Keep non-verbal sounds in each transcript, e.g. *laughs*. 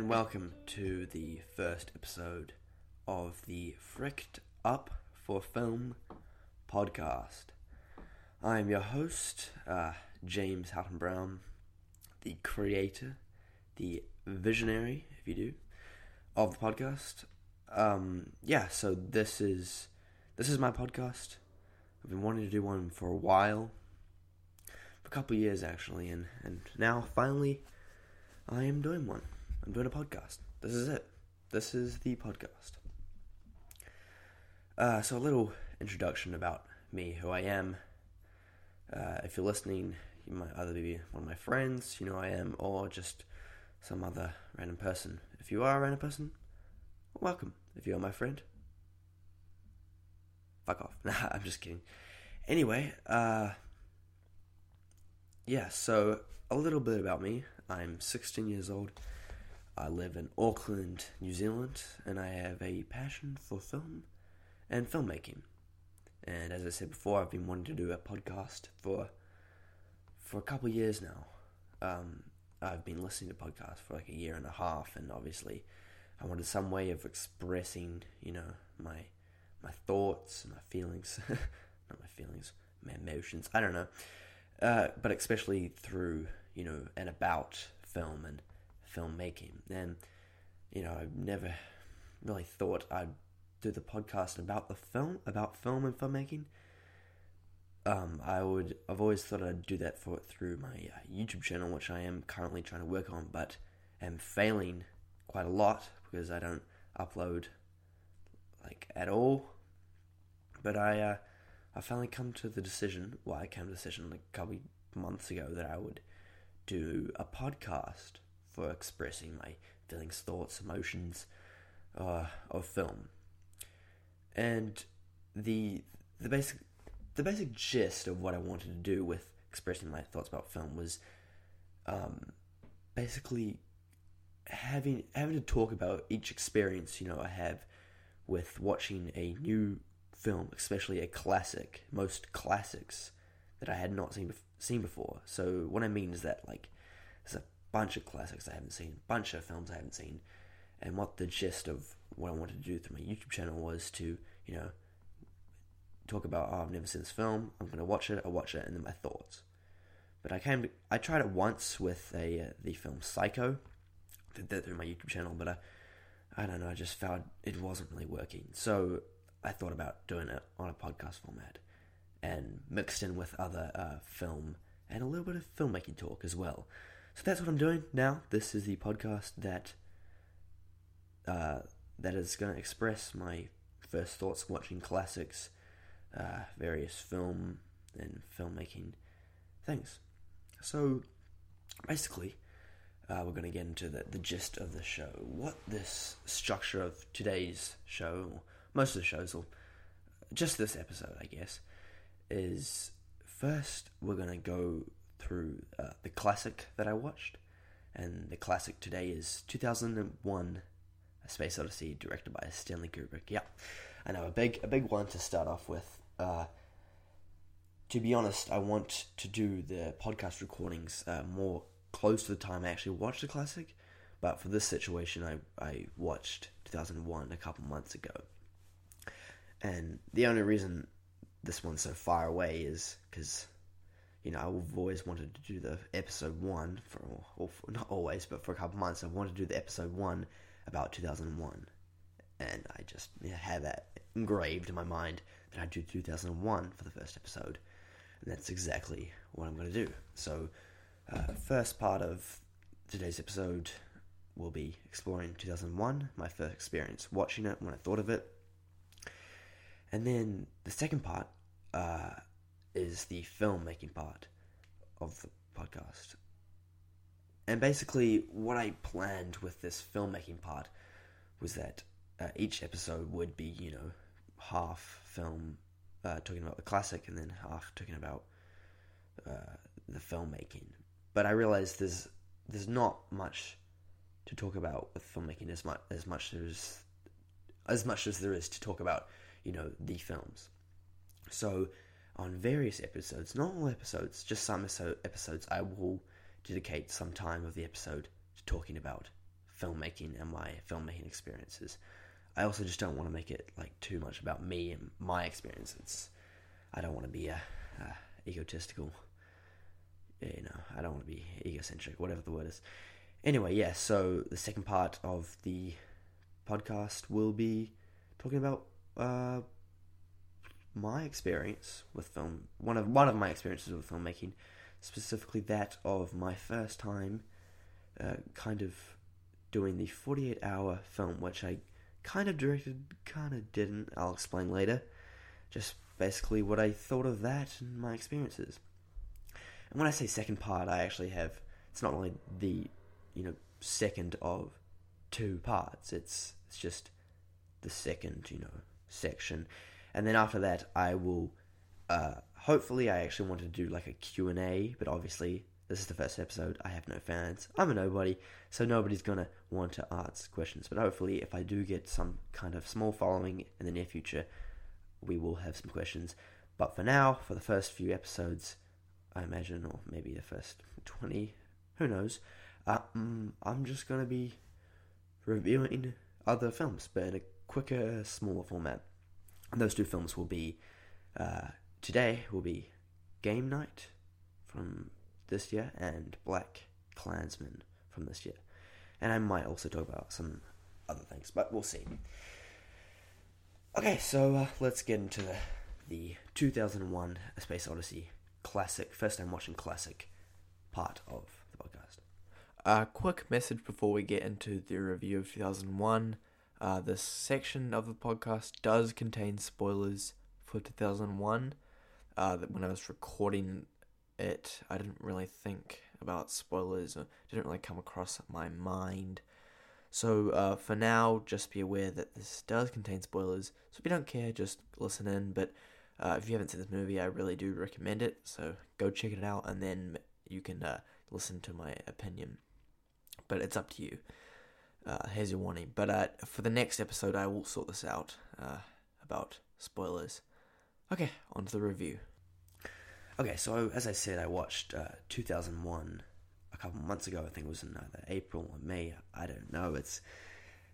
and welcome to the first episode of the Fricked Up for Film podcast. I am your host, uh, James Houghton Brown, the creator, the visionary, if you do, of the podcast. Um, yeah, so this is this is my podcast. I've been wanting to do one for a while, for a couple years actually, and and now finally, I am doing one. I'm doing a podcast. This is it. This is the podcast. Uh, so a little introduction about me, who I am. Uh, if you're listening, you might either be one of my friends, you know I am, or just some other random person. If you are a random person, welcome. If you're my friend, fuck off. *laughs* Nah, I'm just kidding. Anyway, uh, yeah, so a little bit about me. I'm 16 years old. I live in Auckland, New Zealand, and I have a passion for film and filmmaking. And as I said before, I've been wanting to do a podcast for for a couple of years now. Um, I've been listening to podcasts for like a year and a half, and obviously, I wanted some way of expressing, you know, my my thoughts, my feelings, *laughs* not my feelings, my emotions. I don't know, uh, but especially through you know and about film and filmmaking. And you know, I've never really thought I'd do the podcast about the film, about film and filmmaking. Um, I would. I've always thought I'd do that for through my uh, YouTube channel, which I am currently trying to work on, but am failing quite a lot because I don't upload like at all. But I, uh, I finally come to the decision. Well, I came to the decision like a couple months ago that I would do a podcast for expressing my feelings, thoughts, emotions uh, of film. And the the basic the basic gist of what I wanted to do with expressing my thoughts about film was um, basically having having to talk about each experience you know I have with watching a new film, especially a classic, most classics that I had not seen seen before. So what I mean is that like there's a bunch of classics I haven't seen, bunch of films I haven't seen, and what the gist of what I wanted to do through my YouTube channel was to you know talk about oh I've never seen this film, I'm gonna watch it, I watch it, and then my thoughts. But I came, I tried it once with a uh, the film Psycho, did that through my YouTube channel, but I, I don't know, I just found it wasn't really working. So I thought about doing it on a podcast format, and mixed in with other uh, film and a little bit of filmmaking talk as well. So that's what I'm doing now. This is the podcast that uh, that is going to express my first thoughts watching classics, uh, various film and filmmaking things. So basically, uh, we're going to get into the, the gist of the show. What this structure of today's show, most of the shows, or just this episode, I guess, is first we're going to go through uh, the classic that I watched, and the classic today is 2001: A Space Odyssey, directed by Stanley Kubrick. Yeah, I know a big a big one to start off with. Uh, to be honest, I want to do the podcast recordings uh, more close to the time I actually watched the classic, but for this situation, I I watched 2001 a couple months ago, and the only reason this one's so far away is because you know, I've always wanted to do the episode one for, or for, not always, but for a couple months, I wanted to do the episode one about 2001, and I just you know, have that engraved in my mind that I'd do 2001 for the first episode, and that's exactly what I'm going to do. So, uh, first part of today's episode will be exploring 2001, my first experience watching it, when I thought of it, and then the second part. Uh, is the filmmaking part of the podcast. And basically, what I planned with this filmmaking part was that uh, each episode would be, you know, half film uh, talking about the classic and then half talking about uh, the filmmaking. But I realized there's there's not much to talk about with filmmaking as much as much as as much as there is to talk about, you know, the films. So on various episodes, not all episodes, just some episodes, I will dedicate some time of the episode to talking about filmmaking and my filmmaking experiences. I also just don't want to make it like too much about me and my experiences. I don't want to be a, a egotistical. You know, I don't want to be egocentric, whatever the word is. Anyway, yeah. So the second part of the podcast will be talking about uh, my experience with film. One of one of my experiences with filmmaking, specifically that of my first time, uh, kind of doing the forty-eight hour film, which I kind of directed, kind of didn't. I'll explain later. Just basically what I thought of that and my experiences. And when I say second part, I actually have. It's not only the, you know, second of two parts. It's it's just the second, you know, section. And then after that, I will. Uh, hopefully, I actually want to do like a Q and A, but obviously this is the first episode. I have no fans. I'm a nobody, so nobody's gonna want to ask questions. But hopefully, if I do get some kind of small following in the near future, we will have some questions. But for now, for the first few episodes, I imagine, or maybe the first 20, who knows, um, I'm just gonna be reviewing other films, but in a quicker, smaller format. Those two films will be uh, today will be Game Night from this year and Black Klansman from this year. And I might also talk about some other things, but we'll see. Okay, so uh, let's get into the, the 2001 A Space Odyssey classic, first time watching classic part of the podcast. A quick message before we get into the review of 2001. Uh, this section of the podcast does contain spoilers for 2001. Uh, that when I was recording it, I didn't really think about spoilers, or didn't really come across my mind. So uh, for now, just be aware that this does contain spoilers. So if you don't care, just listen in. But uh, if you haven't seen this movie, I really do recommend it. So go check it out, and then you can uh, listen to my opinion. But it's up to you. Uh, here's your warning. But uh, for the next episode, I will sort this out uh, about spoilers. Okay, on to the review. Okay, so as I said, I watched uh, 2001 a couple months ago. I think it was in either April or May. I don't know. It's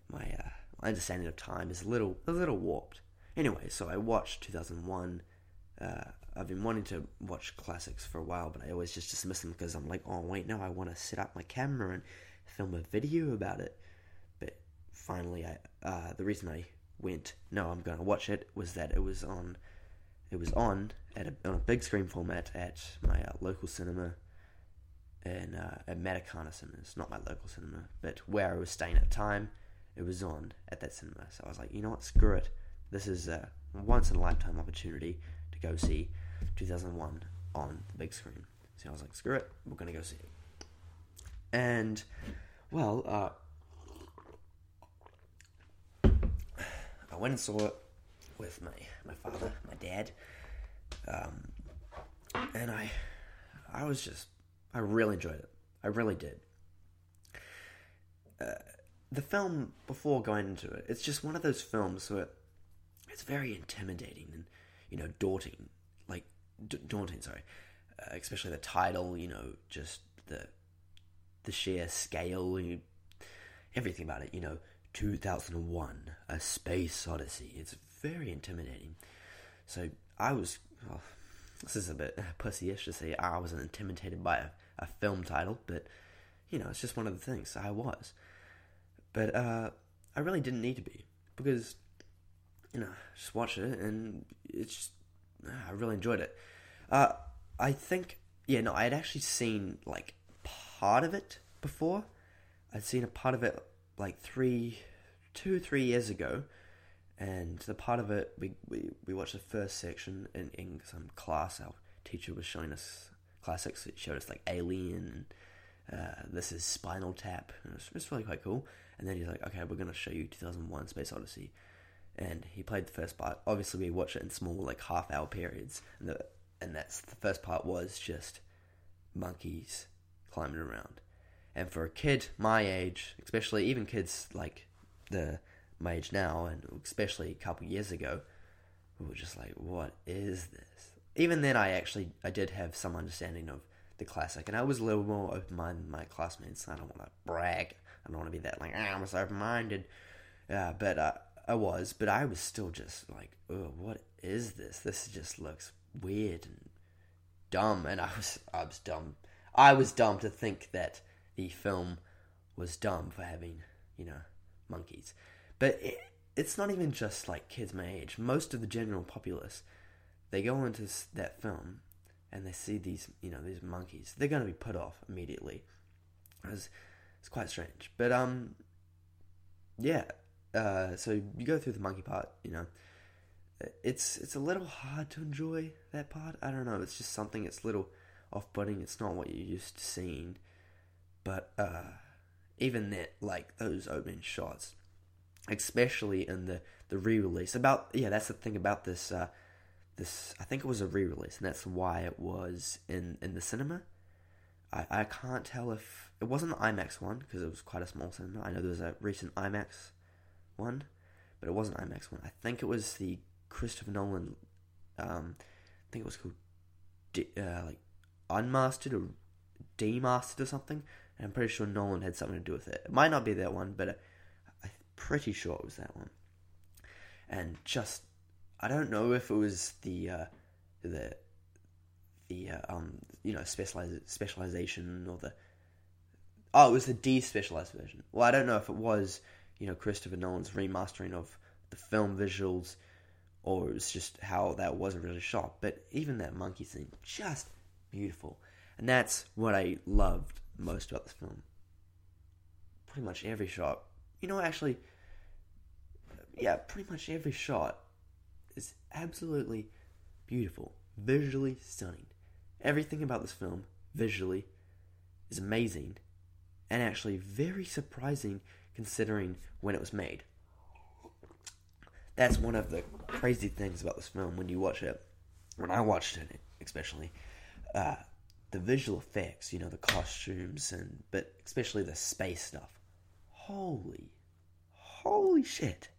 my, uh, my understanding of time is a little a little warped. Anyway, so I watched 2001. Uh, I've been wanting to watch classics for a while, but I always just dismiss them because I'm like, oh wait, no, I want to set up my camera and film a video about it. Finally, I uh, the reason I went, no, I'm going to watch it, was that it was on it was on at a, on a big screen format at my uh, local cinema in uh, at Matakana Cinemas, not my local cinema, but where I was staying at the time. It was on at that cinema, so I was like, you know what, screw it. This is a once in a lifetime opportunity to go see 2001 on the big screen. So I was like, screw it, we're gonna go see it. And well, uh, I went and saw it with my my father, my dad, um, and I I was just I really enjoyed it. I really did. Uh, the film before going into it, it's just one of those films where it's very intimidating and you know daunting, like d- daunting. Sorry, uh, especially the title. You know, just the the sheer scale, you, everything about it. You know, 2001, A Space Odyssey. It's very intimidating. So I was, well, this is a bit pussyish to say I wasn't intimidated by a, a film title, but you know, it's just one of the things I was. But uh, I really didn't need to be because you know, just watch it and it's just, I really enjoyed it. Uh, I think, yeah, no, I had actually seen like part of it before. I'd seen a part of it like three, two, three years ago, and the part of it we we, we watched the first section in, in some class. Our teacher was showing us classics. It showed us like Alien. Uh, this is Spinal Tap. And it was, it was really quite cool. And then he's like, "Okay, we're gonna show you 2001: Space Odyssey." And he played the first part. Obviously, we watched it in small, like half-hour periods, and the and that's the first part was just monkeys climbing around. And for a kid my age, especially even kids like the my age now, and especially a couple years ago, we were just like, "What is this?" Even then, I actually I did have some understanding of the classic, and I was a little more open minded than my classmates. I don't want to brag I don't want to be that like ah, I'm so open-minded, uh, but uh, I was, but I was still just like, oh, what is this? This just looks weird and dumb, and I was I was dumb. I was dumb to think that the film was dumb for having you know monkeys, but it, it's not even just like kids my age. Most of the general populace, they go into that film and they see these you know these monkeys. They're going to be put off immediately. It's, it's quite strange, but um, yeah. Uh, so you go through the monkey part, you know it's it's a little hard to enjoy that part. I don't know. It's just something. It's little off-putting. It's not what you're used to seeing. But uh, even that, like those opening shots, especially in the the re-release. About yeah, that's the thing about this. Uh, this I think it was a re-release, and that's why it was in in the cinema. I I can't tell if it wasn't the IMAX one because it was quite a small cinema. I know there was a recent IMAX one, but it wasn't IMAX one. I think it was the Christopher Nolan, um, I think it was called uh, like Unmastered or Demastered or something. I'm pretty sure Nolan had something to do with it. It might not be that one, but I'm pretty sure it was that one. And just, I don't know if it was the uh, the the uh, um you know specialization or the oh it was the despecialized version. Well, I don't know if it was you know Christopher Nolan's remastering of the film visuals or it was just how that wasn't really shot. But even that monkey scene, just beautiful. And that's what I loved most about this film. Pretty much every shot. You know, actually, yeah, pretty much every shot is absolutely beautiful, visually stunning. Everything about this film, visually, is amazing and actually very surprising considering when it was made that's one of the crazy things about this film when you watch it. When I watched it, especially, uh, the visual effects, you know, the costumes, and but especially the space stuff. Holy, holy shit!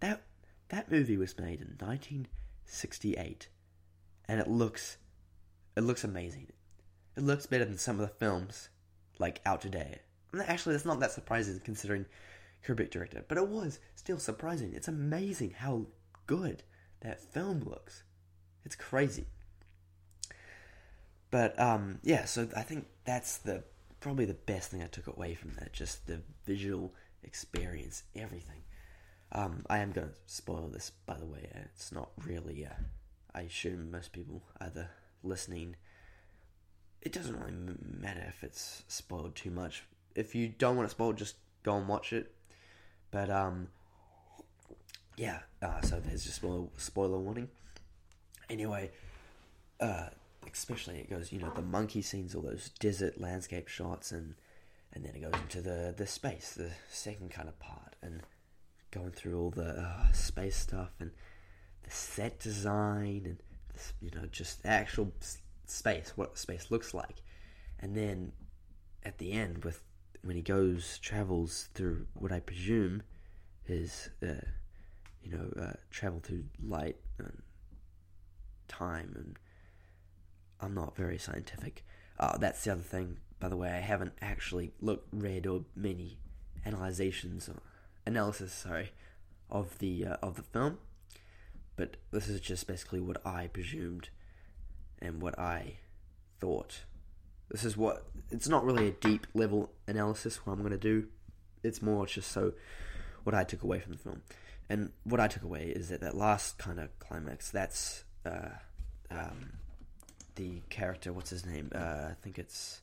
That that movie was made in 1968, and it looks, it looks amazing. It looks better than some of the films like out today. Actually, that's not that surprising considering Kubrick directed, but it was still surprising. It's amazing how good that film looks. It's crazy. But um, yeah, so I think that's the probably the best thing I took away from that. Just the visual experience, everything. Um, I am going to spoil this, by the way. It's not really. Uh, I assume most people either listening. It doesn't really matter if it's spoiled too much. If you don't want to spoil, just go and watch it. But um, yeah. Uh, so there's just spoiler, spoiler warning. Anyway, uh, especially it goes, you know, the monkey scenes, all those desert landscape shots, and and then it goes into the the space, the second kind of part, and going through all the uh, space stuff and the set design and this, you know just actual space, what space looks like, and then at the end with when he goes travels through what I presume is uh, you know uh, travel through light and time and I'm not very scientific. Uh, that's the other thing, by the way. I haven't actually looked, read, or many analyzations analysis, sorry, of the uh, of the film. But this is just basically what I presumed and what I thought this is what it's not really a deep level analysis what I'm going to do. It's more just so what I took away from the film. And what I took away is that that last kind of climax, that's uh, um, the character, what's his name? Uh, I think it's.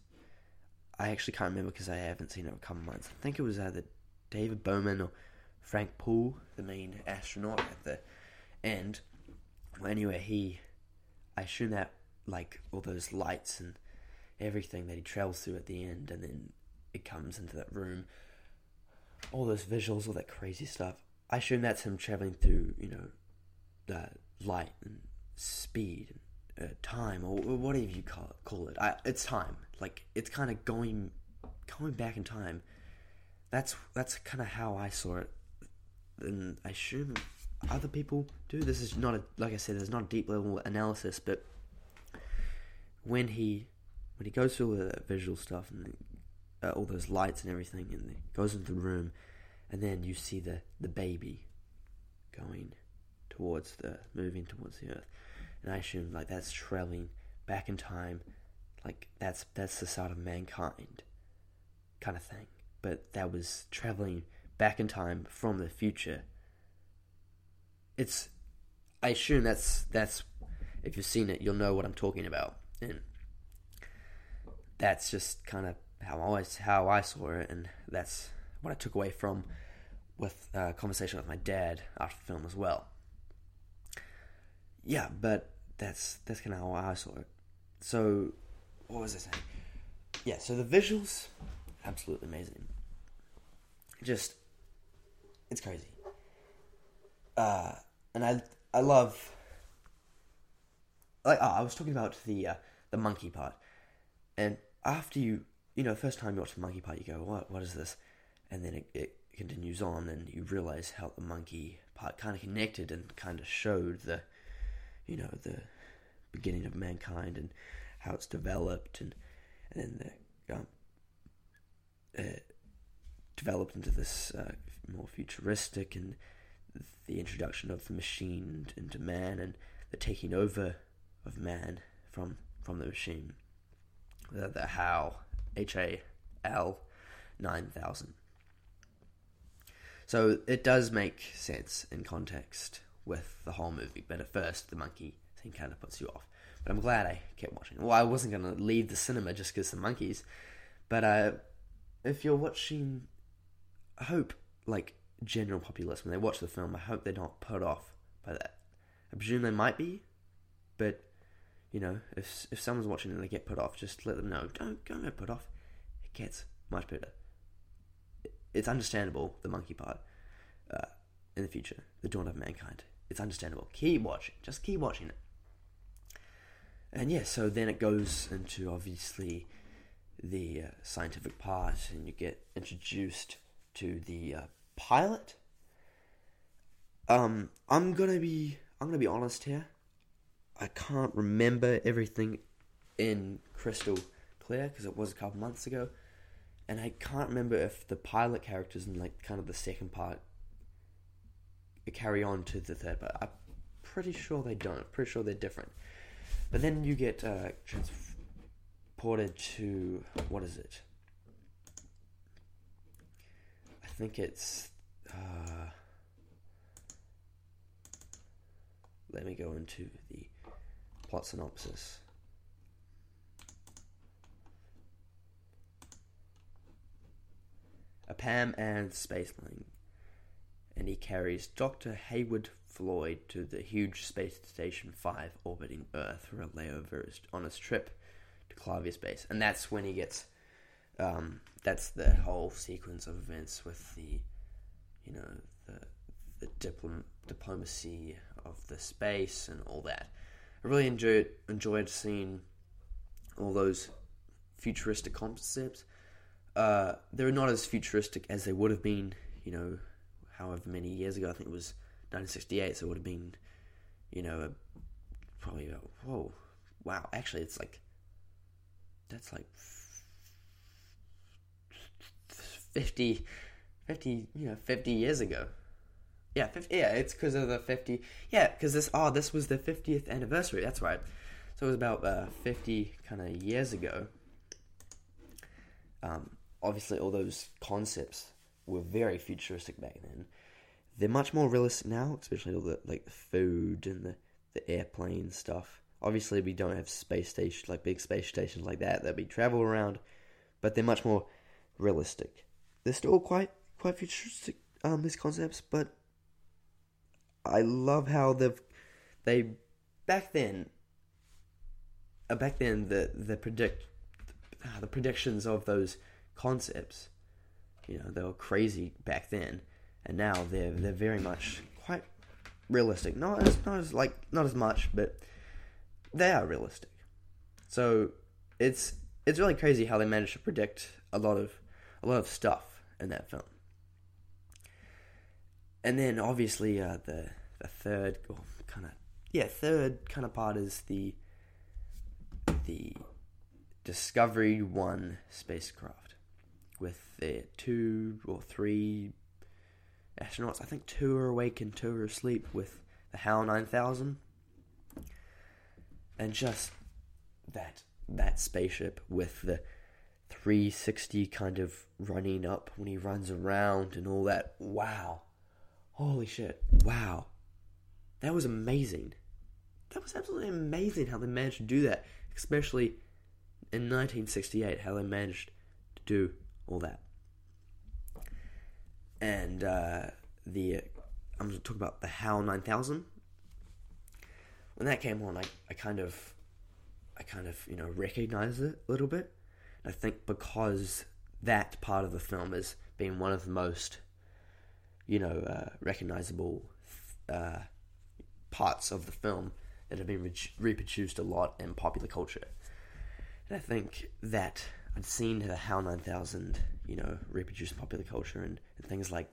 I actually can't remember because I haven't seen it in a couple months. I think it was either David Bowman or Frank Poole, the main astronaut at the end. Well, anyway, he. I assume that, like, all those lights and everything that he travels through at the end, and then it comes into that room. All those visuals, all that crazy stuff. I assume that's him traveling through, you know, the light and speed and uh, time, or, or, whatever you call it. Call it. I, it's time. Like it's kind of going, going back in time. That's that's kind of how I saw it, and I assume other people do. This is not a like I said. There's not a deep level analysis, but when he when he goes through all that visual stuff and uh, all those lights and everything, and goes into the room, and then you see the the baby going towards the moving towards the earth, and I assume like that's traveling back in time, like that's that's the start of mankind, kind of thing. But that was traveling back in time from the future. It's, I assume that's that's, if you've seen it, you'll know what I'm talking about, and that's just kind of how I always how I saw it, and that's what I took away from with a uh, conversation with my dad after the film as well. Yeah, but that's that's kind of how I saw it. So, what was I saying? Yeah, so the visuals, absolutely amazing. Just, it's crazy. Uh, and I I love. Like, oh, I was talking about the uh, the monkey part, and after you, you know, first time you watch the monkey part, you go, "What? What is this?" And then it, it continues on, and you realize how the monkey part kind of connected and kind of showed the, you know, the beginning of mankind and how it's developed, and and then the um, uh, developed into this uh, more futuristic and the introduction of the machine into man and the taking over of man from from the machine. The, the HAL H A L nine thousand. So it does make sense in context with the whole movie, but at first the monkey thing kind of puts you off. But I'm glad I kept watching. Well, I wasn't going to leave the cinema just because the monkeys, but uh, if you're watching, I hope like general populace when they watch the film, I hope they're not put off by that. I presume they might be, but you know, if if someone's watching and they get put off, just let them know. Don't don't get put off. It gets much better. It's understandable the monkey part uh, in the future, the dawn of mankind. It's understandable. Keep watching. Just keep watching it. And yeah, so then it goes into obviously the uh, scientific part, and you get introduced to the uh, pilot. Um, I'm gonna be I'm gonna be honest here. I can't remember everything in crystal clear because it was a couple months ago, and I can't remember if the pilot characters in like kind of the second part carry on to the third part. I'm pretty sure they don't. Pretty sure they're different. But then you get uh, transported to what is it? I think it's. Uh, let me go into the plot synopsis. A Pan Am Spaceling, and he carries Dr. Heywood Floyd to the huge Space Station 5 orbiting Earth for a layover on his trip to Clavius Base. And that's when he gets. Um, that's the whole sequence of events with the, you know, the, the diplom- diplomacy of the space and all that. I really enjoyed enjoyed seeing all those futuristic concepts. Uh, they're not as futuristic as they would have been, you know, however many years ago. I think it was 1968, so it would have been, you know, a, probably a, whoa, wow. Actually, it's like that's like 50, 50, you know, 50 years ago. Yeah, 50, yeah, it's because of the 50. Yeah, because this, oh, this was the 50th anniversary. That's right. So it was about uh, 50 kind of years ago. Um, obviously, all those concepts were very futuristic back then. They're much more realistic now, especially all the like the food and the, the airplane stuff. Obviously, we don't have space stations like big space stations like that that we travel around, but they're much more realistic. They're still quite quite futuristic um, these concepts, but I love how they've they back then. Uh, back then, the the predict the predictions of those concepts, you know, they were crazy back then, and now they're they're very much quite realistic. Not as not as like not as much, but they are realistic. So it's it's really crazy how they managed to predict a lot of a lot of stuff in that film. And then obviously uh, the the third kind of yeah third kind of part is the the Discovery One spacecraft. With their two or three astronauts. I think two are awake and two are asleep with the HAL 9000. And just that that spaceship with the 360 kind of running up when he runs around and all that. Wow. Holy shit. Wow. That was amazing. That was absolutely amazing how they managed to do that, especially in 1968, how they managed to do all that. And uh, the I'm going to talk about the HAL 9000. When that came on, I, I kind of I kind of you know recognized it a little bit. I think because that part of the film has been one of the most you know uh, recognizable uh, parts of the film that have been re- reproduced a lot in popular culture. And I think that I'd seen the HAL 9000, you know, reproduced in popular culture and, and things like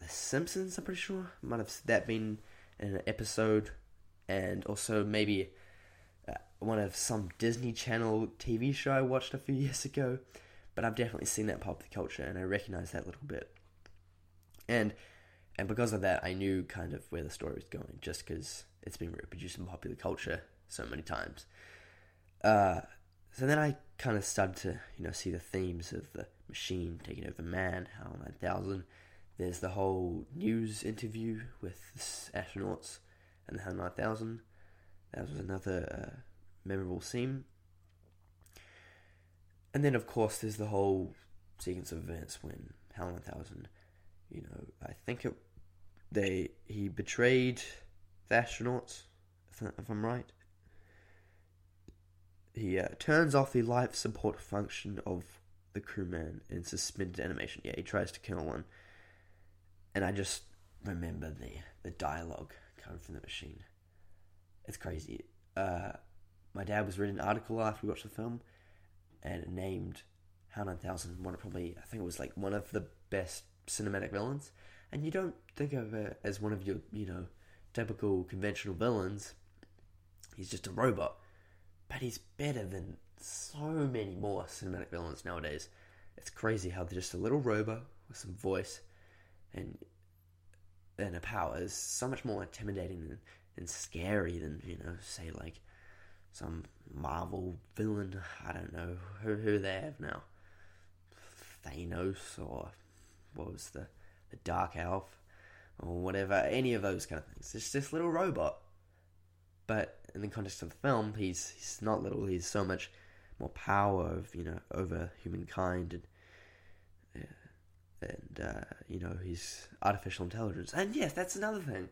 The Simpsons, I'm pretty sure. Might have that been in an episode, and also maybe uh, one of some Disney Channel TV show I watched a few years ago. But I've definitely seen that popular culture, and I recognize that little bit. And and because of that, I knew kind of where the story was going, just because it's been reproduced in popular culture so many times. Uh, so then I kind of started to, you know, see the themes of the machine taking over man, HAL 9000. There's the whole news interview with the astronauts and the HAL 9000. That was another uh, memorable scene. And then, of course, there's the whole sequence of events when HAL 9000, you know, I think it, they he betrayed the astronauts, if, if I'm right. He uh, turns off the life support function of the crewman in suspended animation. Yeah, he tries to kill one. And I just remember the, the dialogue coming from the machine. It's crazy. Uh, my dad was reading an article after we watched the film, and it named HAL 9000 one of probably, I think it was like one of the best cinematic villains. And you don't think of it as one of your, you know, typical conventional villains. He's just a robot. But he's better than so many more cinematic villains nowadays. It's crazy how they're just a little robot with some voice and and a power is so much more intimidating and, scary than, you know, say like some Marvel villain. I don't know who who they have now. Thanos or what was the the Dark Elf or whatever. Any of those kind of things. It's just this little robot. But in the context of the film, he's he's not little. He's so much more power of you know over humankind and and uh, you know he's artificial intelligence. And yes, that's another thing.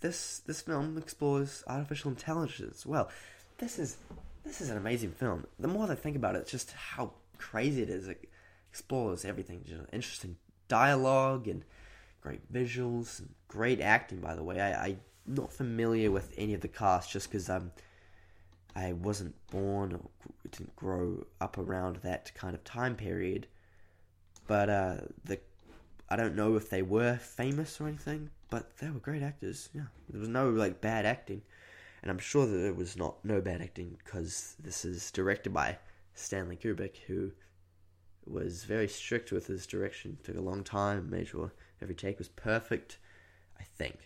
This this film explores artificial intelligence. Well, this is this is an amazing film. The more I think about it, just how crazy it is. It explores everything. Know, interesting dialogue and great visuals and great acting. By the way, I, I'm not familiar with any of the cast just because I'm I wasn't born or didn't grow up around that kind of time period. But uh, the I don't know if they were famous or anything, but they were great actors. Yeah, there was no like bad acting, and I'm sure that there was not no bad acting because this is directed by Stanley Kubrick, who was very strict with his direction. Took a long time, made sure every take was perfect. I think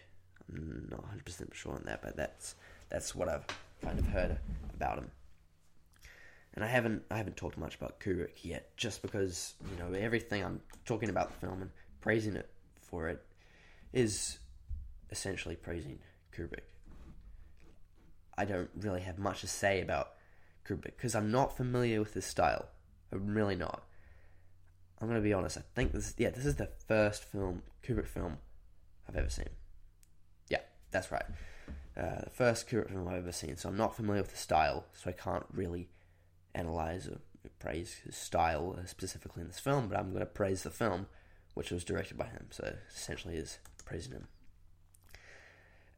not 100 percent sure on that, but that's that's what I've kind of heard about him. And I haven't I haven't talked much about Kubrick yet, just because you know everything I'm talking about the film and praising it for it is essentially praising Kubrick. I don't really have much to say about Kubrick because I'm not familiar with his style. I'm really not. I'm gonna be honest. I think this, yeah, this is the first film Kubrick film I've ever seen. That's right. Uh, the first Kubrick film I've ever seen. So I'm not familiar with the style, so I can't really analyze or praise his style specifically in this film. But I'm gonna praise the film, which was directed by him. So essentially, is praising him.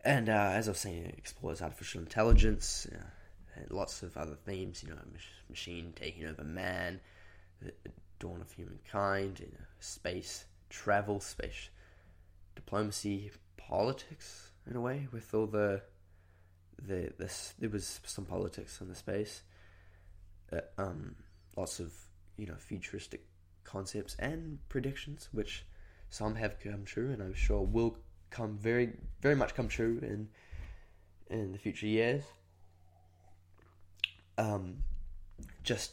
And uh, as I was saying, it explores artificial intelligence uh, and lots of other themes. You know, machine taking over man, the dawn of humankind, you know, space travel, space diplomacy, politics in a way. With all the the this, there was some politics in the space. Uh, um, lots of you know futuristic concepts and predictions, which some have come true, and I'm sure will come very, very much come true in in the future years. Um, just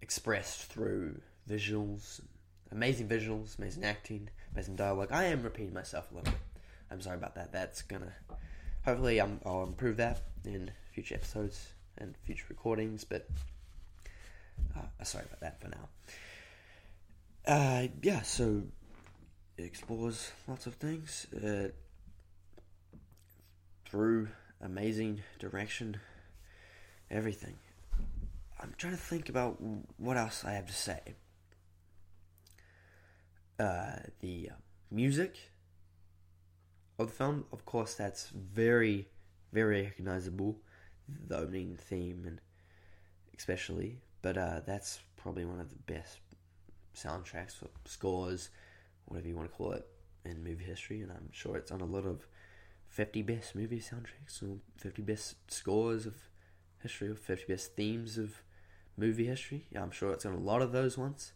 expressed through visuals, amazing visuals, amazing acting, amazing dialogue. I am repeating myself a little bit. I'm sorry about that. That's gonna. Hopefully, I'll improve that in future episodes and future recordings. But uh, sorry about that for now. Uh, yeah. So it explores lots of things uh, through amazing direction, everything. I'm trying to think about what else I have to say. Uh, the uh, music of the film, of course, that's very, very recognizable. The opening theme, and especially, but uh, that's probably one of the best soundtracks or scores, whatever you want to call it, in movie history. And I'm sure it's on a lot of 50 best movie soundtracks or 50 best scores of history or 50 best themes of movie history. Yeah, I'm sure it's on a lot of those ones.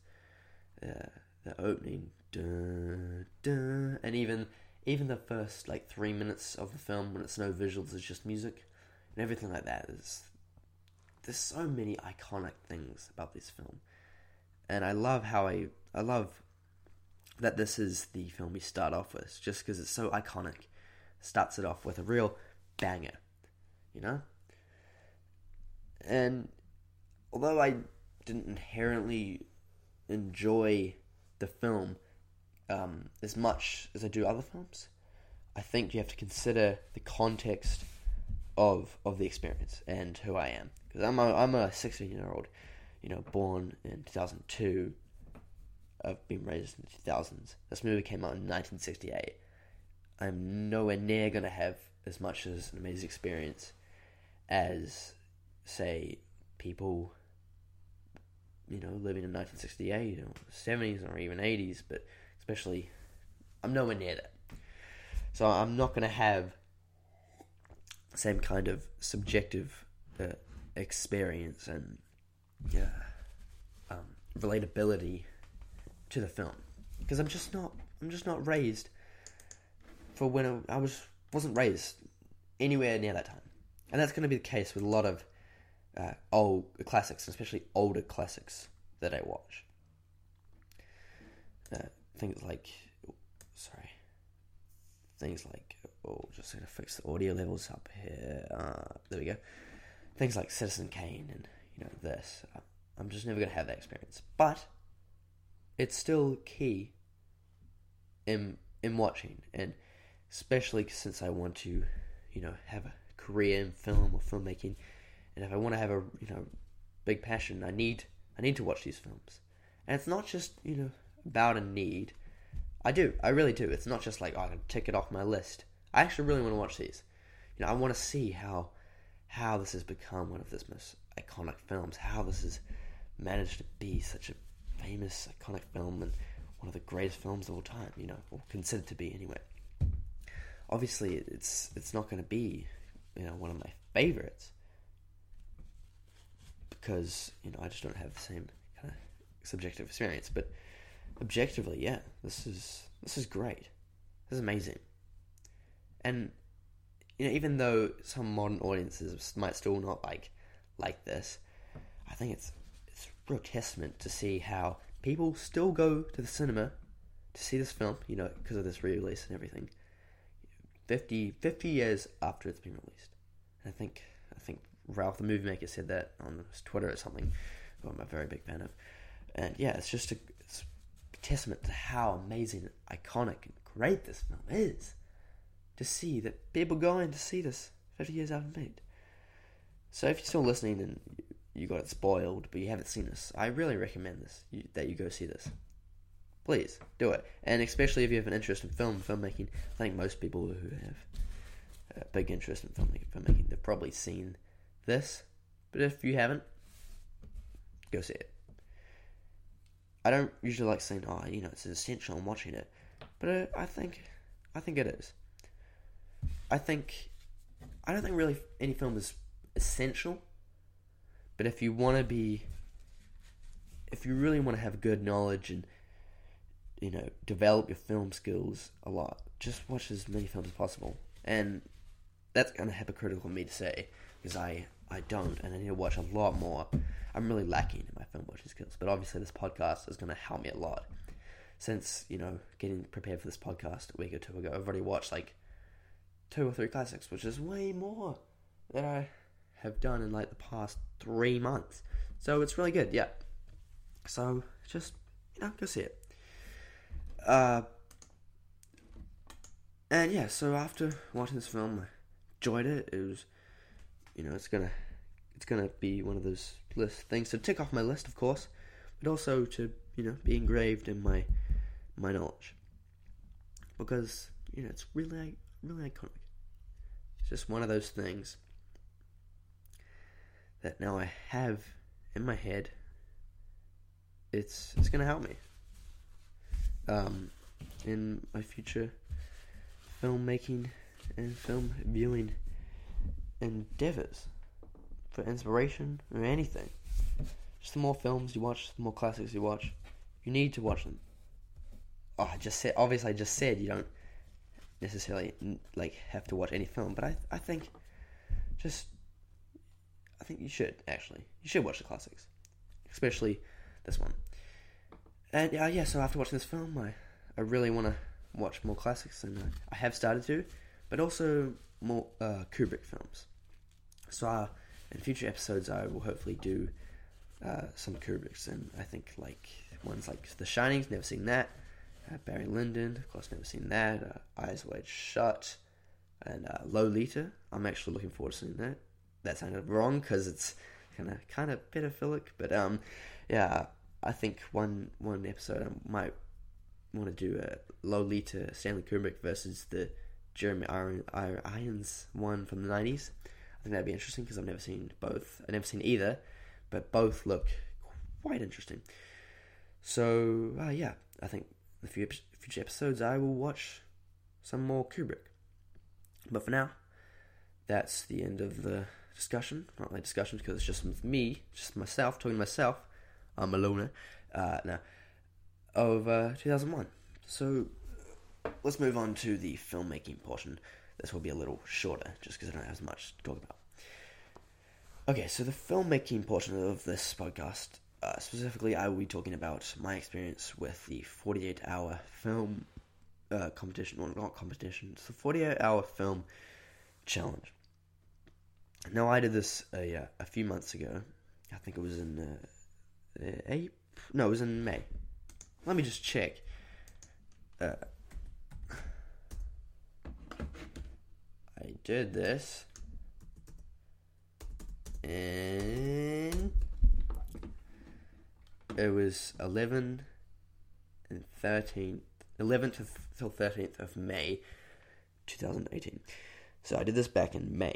Uh, the opening, and even even the first like three minutes of the film when it's no visuals, it's just music and everything like that. Is there's so many iconic things about this film, and I love how I I love that this is the film we start off with, just because it's so iconic. Starts it off with a real banger, you know. And although I didn't inherently enjoy the film um, as much as I do other films, I think you have to consider the context of of the experience and who I am because I'm a I'm a 16 year old, you know, born in 2002. I've been raised in the 2000s. This movie came out in 1968. I'm nowhere near gonna have as much as an amazing experience as, say, people you know, living in 1968 or 70s or even 80s, but especially, I'm nowhere near that. So I'm not going to have the same kind of subjective uh, experience and yeah, um, relatability to the film because I'm just not I'm just not raised for when I was wasn't raised anywhere near that time, and that's going to be the case with a lot of uh, old classics, especially older classics that I watch. Uh, things like, sorry, things like, oh, just gonna fix the audio levels up here. Uh, there we go. Things like Citizen Kane and you know this. I'm just never gonna have that experience, but it's still key in in watching, and especially since I want to, you know, have a career in film or filmmaking and if I want to have a you know big passion, I need I need to watch these films. And it's not just you know about a need. I do, I really do. It's not just like oh, I can tick it off my list. I actually really want to watch these. You know, I want to see how how this has become one of this most iconic films. How this has managed to be such a famous iconic film and one of the greatest films of all time. You know, or considered to be anyway. Obviously, it's it's not going to be you know one of my favorites because you know I just don't have the same kind of subjective experience. But objectively, yeah, this is this is great. This is amazing. And you know, even though some modern audiences might still not like like this, I think it's it's a real testament to see how people still go to the cinema to see this film. You know, because of this re-release and everything. 50, 50 years after it's been released, and I think I think Ralph the Movie Maker said that on his Twitter or something, who I'm a very big fan of. And yeah, it's just a, a testament to how amazing, iconic, and great this film is. To see that people going to see this 50 years after made. So if you're still listening and you got it spoiled, but you haven't seen this, I really recommend this you, that you go see this. Please do it, and especially if you have an interest in film filmmaking. I think most people who have a big interest in filmmaking, filmmaking they've probably seen this, but if you haven't, go see it. I don't usually like saying, "Oh, you know, it's essential. I'm watching it," but uh, I think, I think it is. I think, I don't think really any film is essential, but if you want to be if you really want to have good knowledge and you know develop your film skills a lot, just watch as many films as possible. And that's kind of hypocritical of me to say because I I don't, and I need to watch a lot more. I'm really lacking in my film watching skills, but obviously this podcast is going to help me a lot. Since you know getting prepared for this podcast a week or two ago, I've already watched like two or three classics, which is way more than I have done in like the past three months. So it's really good, yeah. So just you know, go see it. Uh, and yeah, so after watching this film, I enjoyed it. It was, you know, it's gonna, it's gonna be one of those list things to tick off my list, of course, but also to you know be engraved in my my knowledge because you know it's really really iconic. It's just one of those things that now I have in my head. It's it's gonna help me um, in my future filmmaking and film viewing endeavors for inspiration or anything. Just the more films you watch, the more classics you watch, you need to watch them. Oh, I just said obviously I just said you don't necessarily like have to watch any film, but I I think just I think you should actually you should watch the classics, especially this one. And uh, yeah, so after watching this film, I I really want to watch more classics, and uh, I have started to, but also more uh, Kubrick films. So uh, in future episodes, I will hopefully do uh, some Kubricks, and I think like ones like The Shining's never seen that. Uh, Barry Lyndon, of course, never seen that. Uh, Eyes Wide Shut, and Lolita. I'm actually looking forward to seeing that. That sounded wrong because it's kind of kind of pedophilic, but um, yeah, I think one one episode I might want to do a Lolita Stanley Kubrick versus the Jeremy Irons one from the nineties. I think that'd be interesting because I've never seen both. I've never seen either, but both look quite interesting. So uh, yeah, I think the future future episodes I will watch some more Kubrick. But for now, that's the end of the discussion. Not really discussion because it's just with me, just myself talking to myself. I'm a loner. Uh, now of uh, 2001. So let's move on to the filmmaking portion. This will be a little shorter, just because I don't have as much to talk about. Okay, so the filmmaking portion of this podcast, uh, specifically, I will be talking about my experience with the 48 hour film uh, competition, well, not competition, it's the 48 hour film challenge. Now, I did this a, uh, a few months ago. I think it was in uh, April. No, it was in May. Let me just check. I did this. And it was 11 and 13th, 11th till 13th of May 2018. So I did this back in May.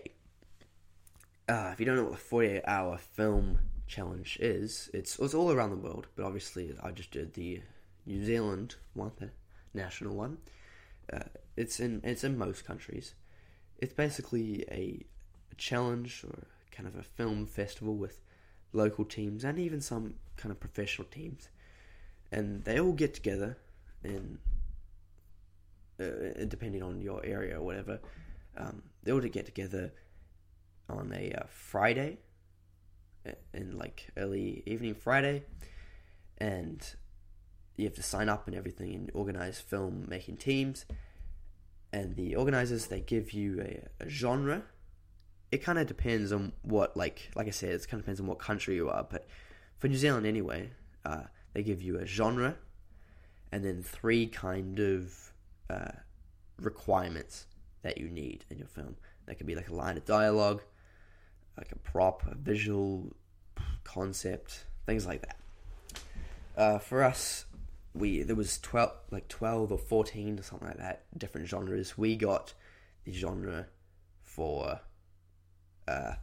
Uh, if you don't know what the 48 hour film challenge is, it's, it's all around the world, but obviously I just did the New Zealand one, the national one. Uh, it's in it's in most countries. It's basically a, challenge or kind of a film festival with local teams and even some kind of professional teams, and they all get together and uh, depending on your area or whatever, um, they all get together on a uh, Friday, in like early evening Friday, and you have to sign up and everything and organize film making teams. And the organizers they give you a, a genre. It kind of depends on what like like I said, it kind of depends on what country you are. But for New Zealand anyway, uh, they give you a genre, and then three kind of uh, requirements that you need in your film. That could be like a line of dialogue, like a prop, a visual concept, things like that. Uh, for us, we there was twelve like twelve or fourteen or something like that different genres. We got the genre for uh,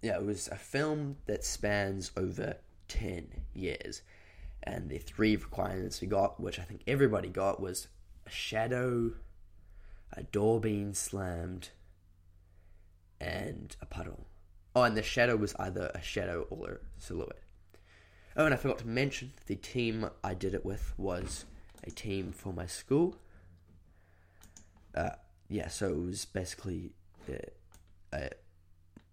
yeah it was a film that spans over ten years, and the three requirements we got, which I think everybody got, was a shadow, a door being slammed, and a puddle. Oh, and the shadow was either a shadow or a silhouette. Oh, and I forgot to mention the team I did it with was a team for my school. Uh, yeah, so it was basically uh, uh,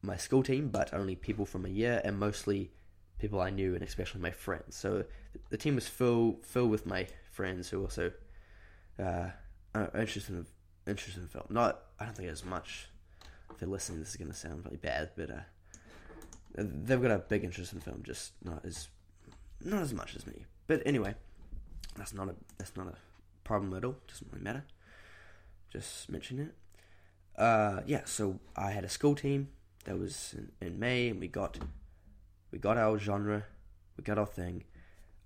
my school team, but only people from a year, and mostly people I knew, and especially my friends. So the team was full, filled with my friends who also uh, are interested in interested in film. Not, I don't think as much. If they're listening, this is to sound really bad, but uh, they've got a big interest in film, just not as not as much as me. But anyway, that's not a that's not a problem at all. Doesn't really matter. Just mention it. Uh, yeah, so I had a school team that was in, in May, and we got we got our genre, we got our thing.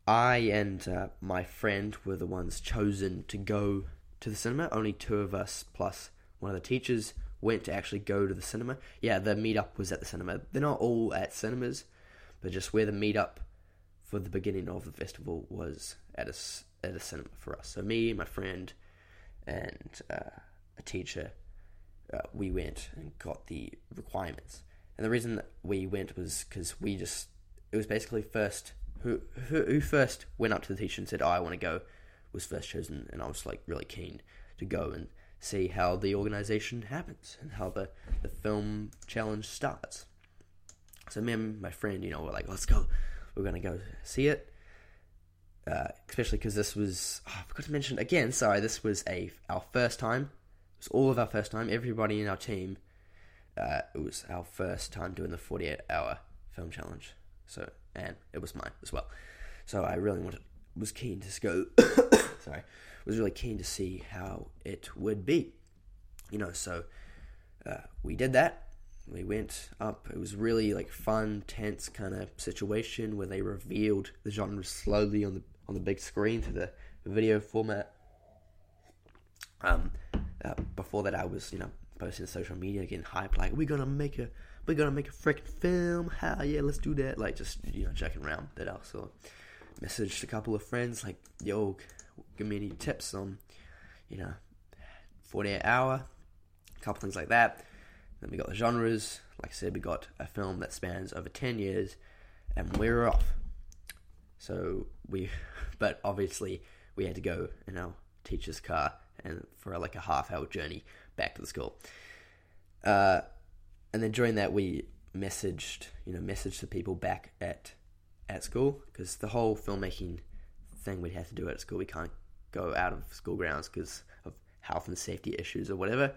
I and uh, my friend were the ones chosen to go to the cinema. Only two of us plus one of the teachers went to actually go to the cinema. Yeah, the meetup was at the cinema. They're not all at cinemas, but just where the meetup for the beginning of the festival was at a, at a cinema for us. So me, my friend, and uh, a teacher, uh, we went and got the requirements. And the reason that we went was because we just it was basically first who, who who first went up to the teacher and said, "Oh, I want to go," was first chosen, and I was like really keen to go and see how the organization happens and how the the film challenge starts. So me and my friend, you know, were like, "Let's go." We're gonna go see it. Uh, especially because this was oh, I forgot to mention again. Sorry, this was a our first time. It was all of our first time. Everybody in our team. Uh, it was our first time doing the 48 hour film challenge. So and it was mine as well. So I really wanted was keen to go. *coughs* sorry, was really keen to see how it would be. You know, so uh, we did that we went up. It was really like fun, tense kind of situation where they revealed the genre slowly on the on the big screen through the video format. Um, uh, before that, I was you know posting to social media, getting hyped like we're gonna make a we're gonna make a freaking film. Hell yeah, let's do that. Like just you know checking around. That also messaged a couple of friends like, yo, give me any tips on you know 48 hour, a couple things like that then we got the genres. Like I said, we got a film that spans over 10 years, and we are off. So we, *laughs* but obviously, we had to go in our teacher's car and for like a half hour journey back to the school. Uh, and then during that, we messaged, you know, messaged the people back at at school because the whole filmmaking thing we'd have to do at school. We can't go out of school grounds because of health and safety issues or whatever.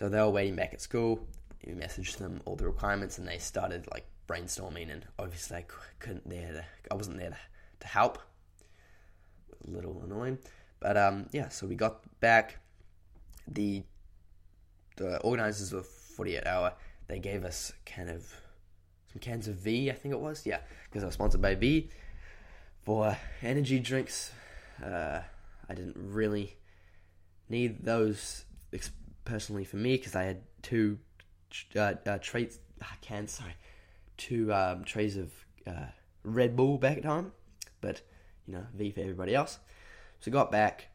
So they were waiting back at school. We messaged them all the requirements, and they started like brainstorming. And obviously, I couldn't there. To, I wasn't there to, to help. A little annoying, but um, yeah. So we got back. The the organizers of 48 Hour they gave us kind of some cans of V, I think it was. Yeah, because I was sponsored by V for energy drinks. Uh, I didn't really need those personally for me because I had two uh, uh, trays, uh, cans, sorry, two um, trays of uh, Red Bull back at home, but you know, V for everybody else. So got back,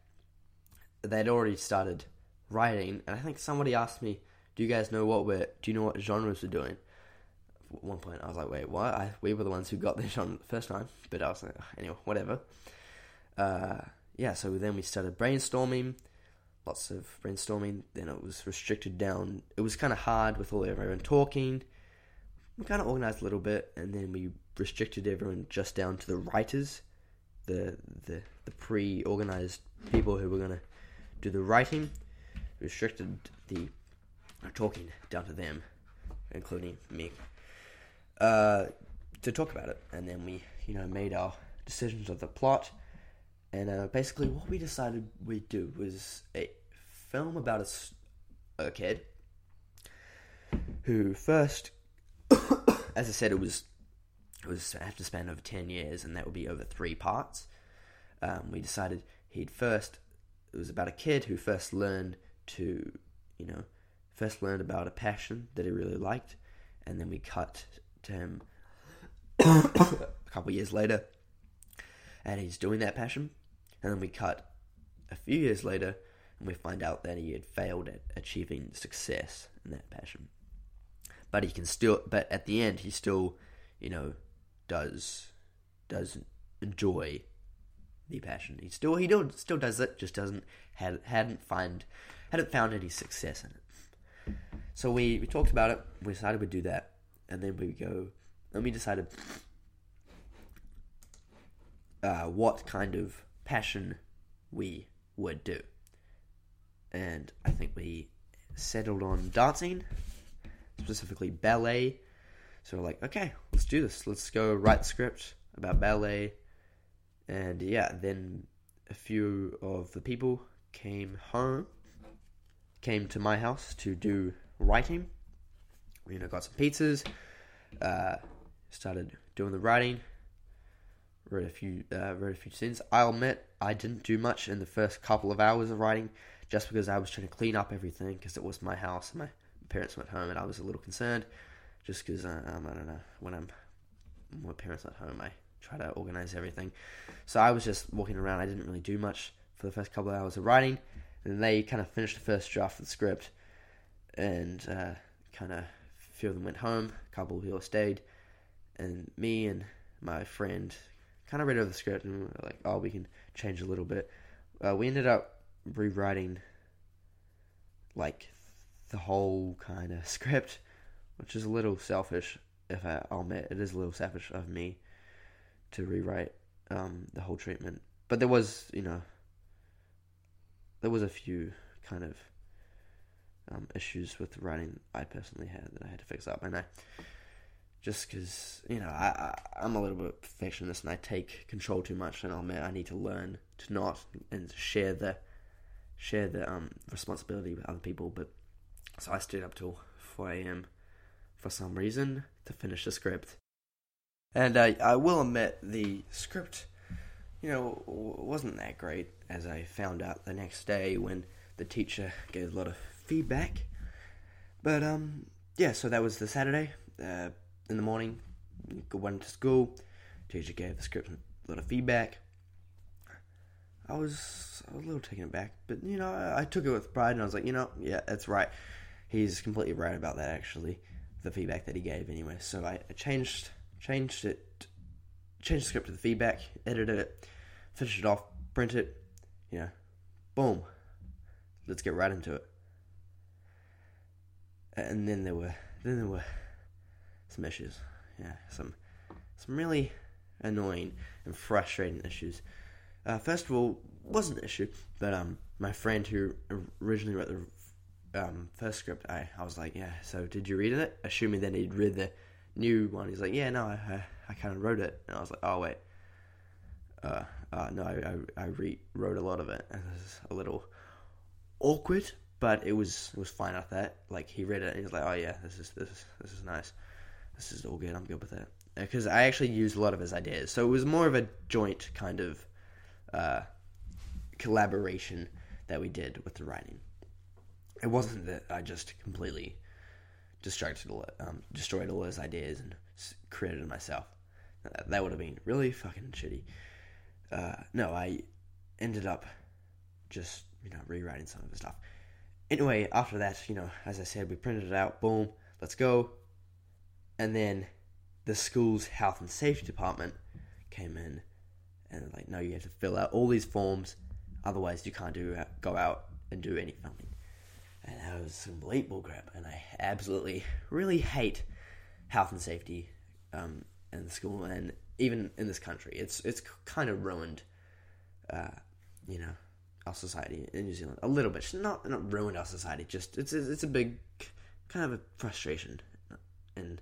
they'd already started writing, and I think somebody asked me, "Do you guys know what we're? Do you know what genres we're doing?" At one point, I was like, "Wait, what?" I, we were the ones who got this genre the first time, but I was like, anyway, whatever. Uh, yeah, so then we started brainstorming lots of brainstorming. Then it was restricted down. It was kind of hard with all everyone talking. We kind of organized a little bit, and then we restricted everyone just down to the writers, the the, the pre-organized people who were gonna do the writing. Restricted the talking down to them, including me, uh, to talk about it, and then we you know made our decisions of the plot and uh, basically, what we decided we'd do was a film about a, a kid who first, *coughs* as I said, it was it was have to span over ten years, and that would be over three parts. Um, we decided he'd first. It was about a kid who first learned to, you know, first learned about a passion that he really liked, and then we cut to him *coughs* a couple years later, and he's doing that passion, and then we cut a few years later and we find out that he had failed at achieving success in that passion. but he can still. But at the end, he still, you know, does does enjoy the passion. He still he do, still does it, just doesn't had hadn't find hadn't found any success in it. So we, we talked about it. We decided we'd do that, and then we go. And we decided uh, what kind of passion we would do. And I think we settled on dancing, specifically ballet. So we're like, okay, let's do this. Let's go write the script about ballet. And yeah, then a few of the people came home, came to my house to do writing. We, you know, got some pizzas, uh, started doing the writing, wrote a few uh, wrote a few scenes. I'll admit I didn't do much in the first couple of hours of writing, just because I was trying to clean up everything because it was my house and my parents went home and I was a little concerned, just because uh, um, I don't know when I'm my parents at home I try to organize everything. So I was just walking around. I didn't really do much for the first couple of hours of writing, and they kind of finished the first draft of the script, and uh, kind of few of them went home. A couple of people stayed, and me and my friend kind of read over the script and we were like, oh, we can change a little bit. Uh, we ended up rewriting like the whole kind of *laughs* script, which is a little selfish. If I, will admit, it is a little selfish of me to rewrite um, the whole treatment. But there was, you know, there was a few kind of um, issues with writing I personally had that I had to fix up, and I just because you know I, I am a little bit perfectionist and I take control too much, and I'll admit I need to learn to not and share the share the um responsibility with other people. But so I stayed up till 4 a.m. for some reason to finish the script, and I I will admit the script, you know, wasn't that great as I found out the next day when the teacher gave a lot of feedback. But um yeah, so that was the Saturday. Uh, in the morning, went to school. Teacher gave the script a lot of feedback. I was, a little taken aback, but you know, I, I, took it with pride, and I was like, you know, yeah, that's right. He's completely right about that. Actually, the feedback that he gave, anyway. So I, I changed, changed it, changed the script to the feedback, edited it, finished it off, print it. You know, boom. Let's get right into it. And then there were, then there were some issues. Yeah, some some really annoying and frustrating issues. Uh, first of all, wasn't an issue, but um, my friend who originally wrote the um, first script, I, I was like, yeah. So did you read it? Assuming that he'd read the new one. He's like, yeah, no, I I, I kind of wrote it, and I was like, oh wait, uh, uh no, I I, I re- wrote a lot of it, and it was a little awkward, but it was it was fine after that. Like he read it, and he was like, oh yeah, this is this is this is nice this is all good. I'm good with it because I actually used a lot of his ideas, so it was more of a joint kind of uh, collaboration that we did with the writing. It wasn't that I just completely um, destroyed all his ideas and created myself. That would have been really fucking shitty. Uh, no, I ended up just you know rewriting some of his stuff. Anyway, after that, you know, as I said, we printed it out. Boom, let's go. And then the school's health and safety department came in and like, no, you have to fill out all these forms, otherwise you can't do go out and do any filming. And that was some complete bullcrap, and I absolutely really hate health and safety um, in the school and even in this country. It's it's kind of ruined, uh, you know, our society in New Zealand a little bit. It's not not ruined our society. Just it's it's a big kind of a frustration, and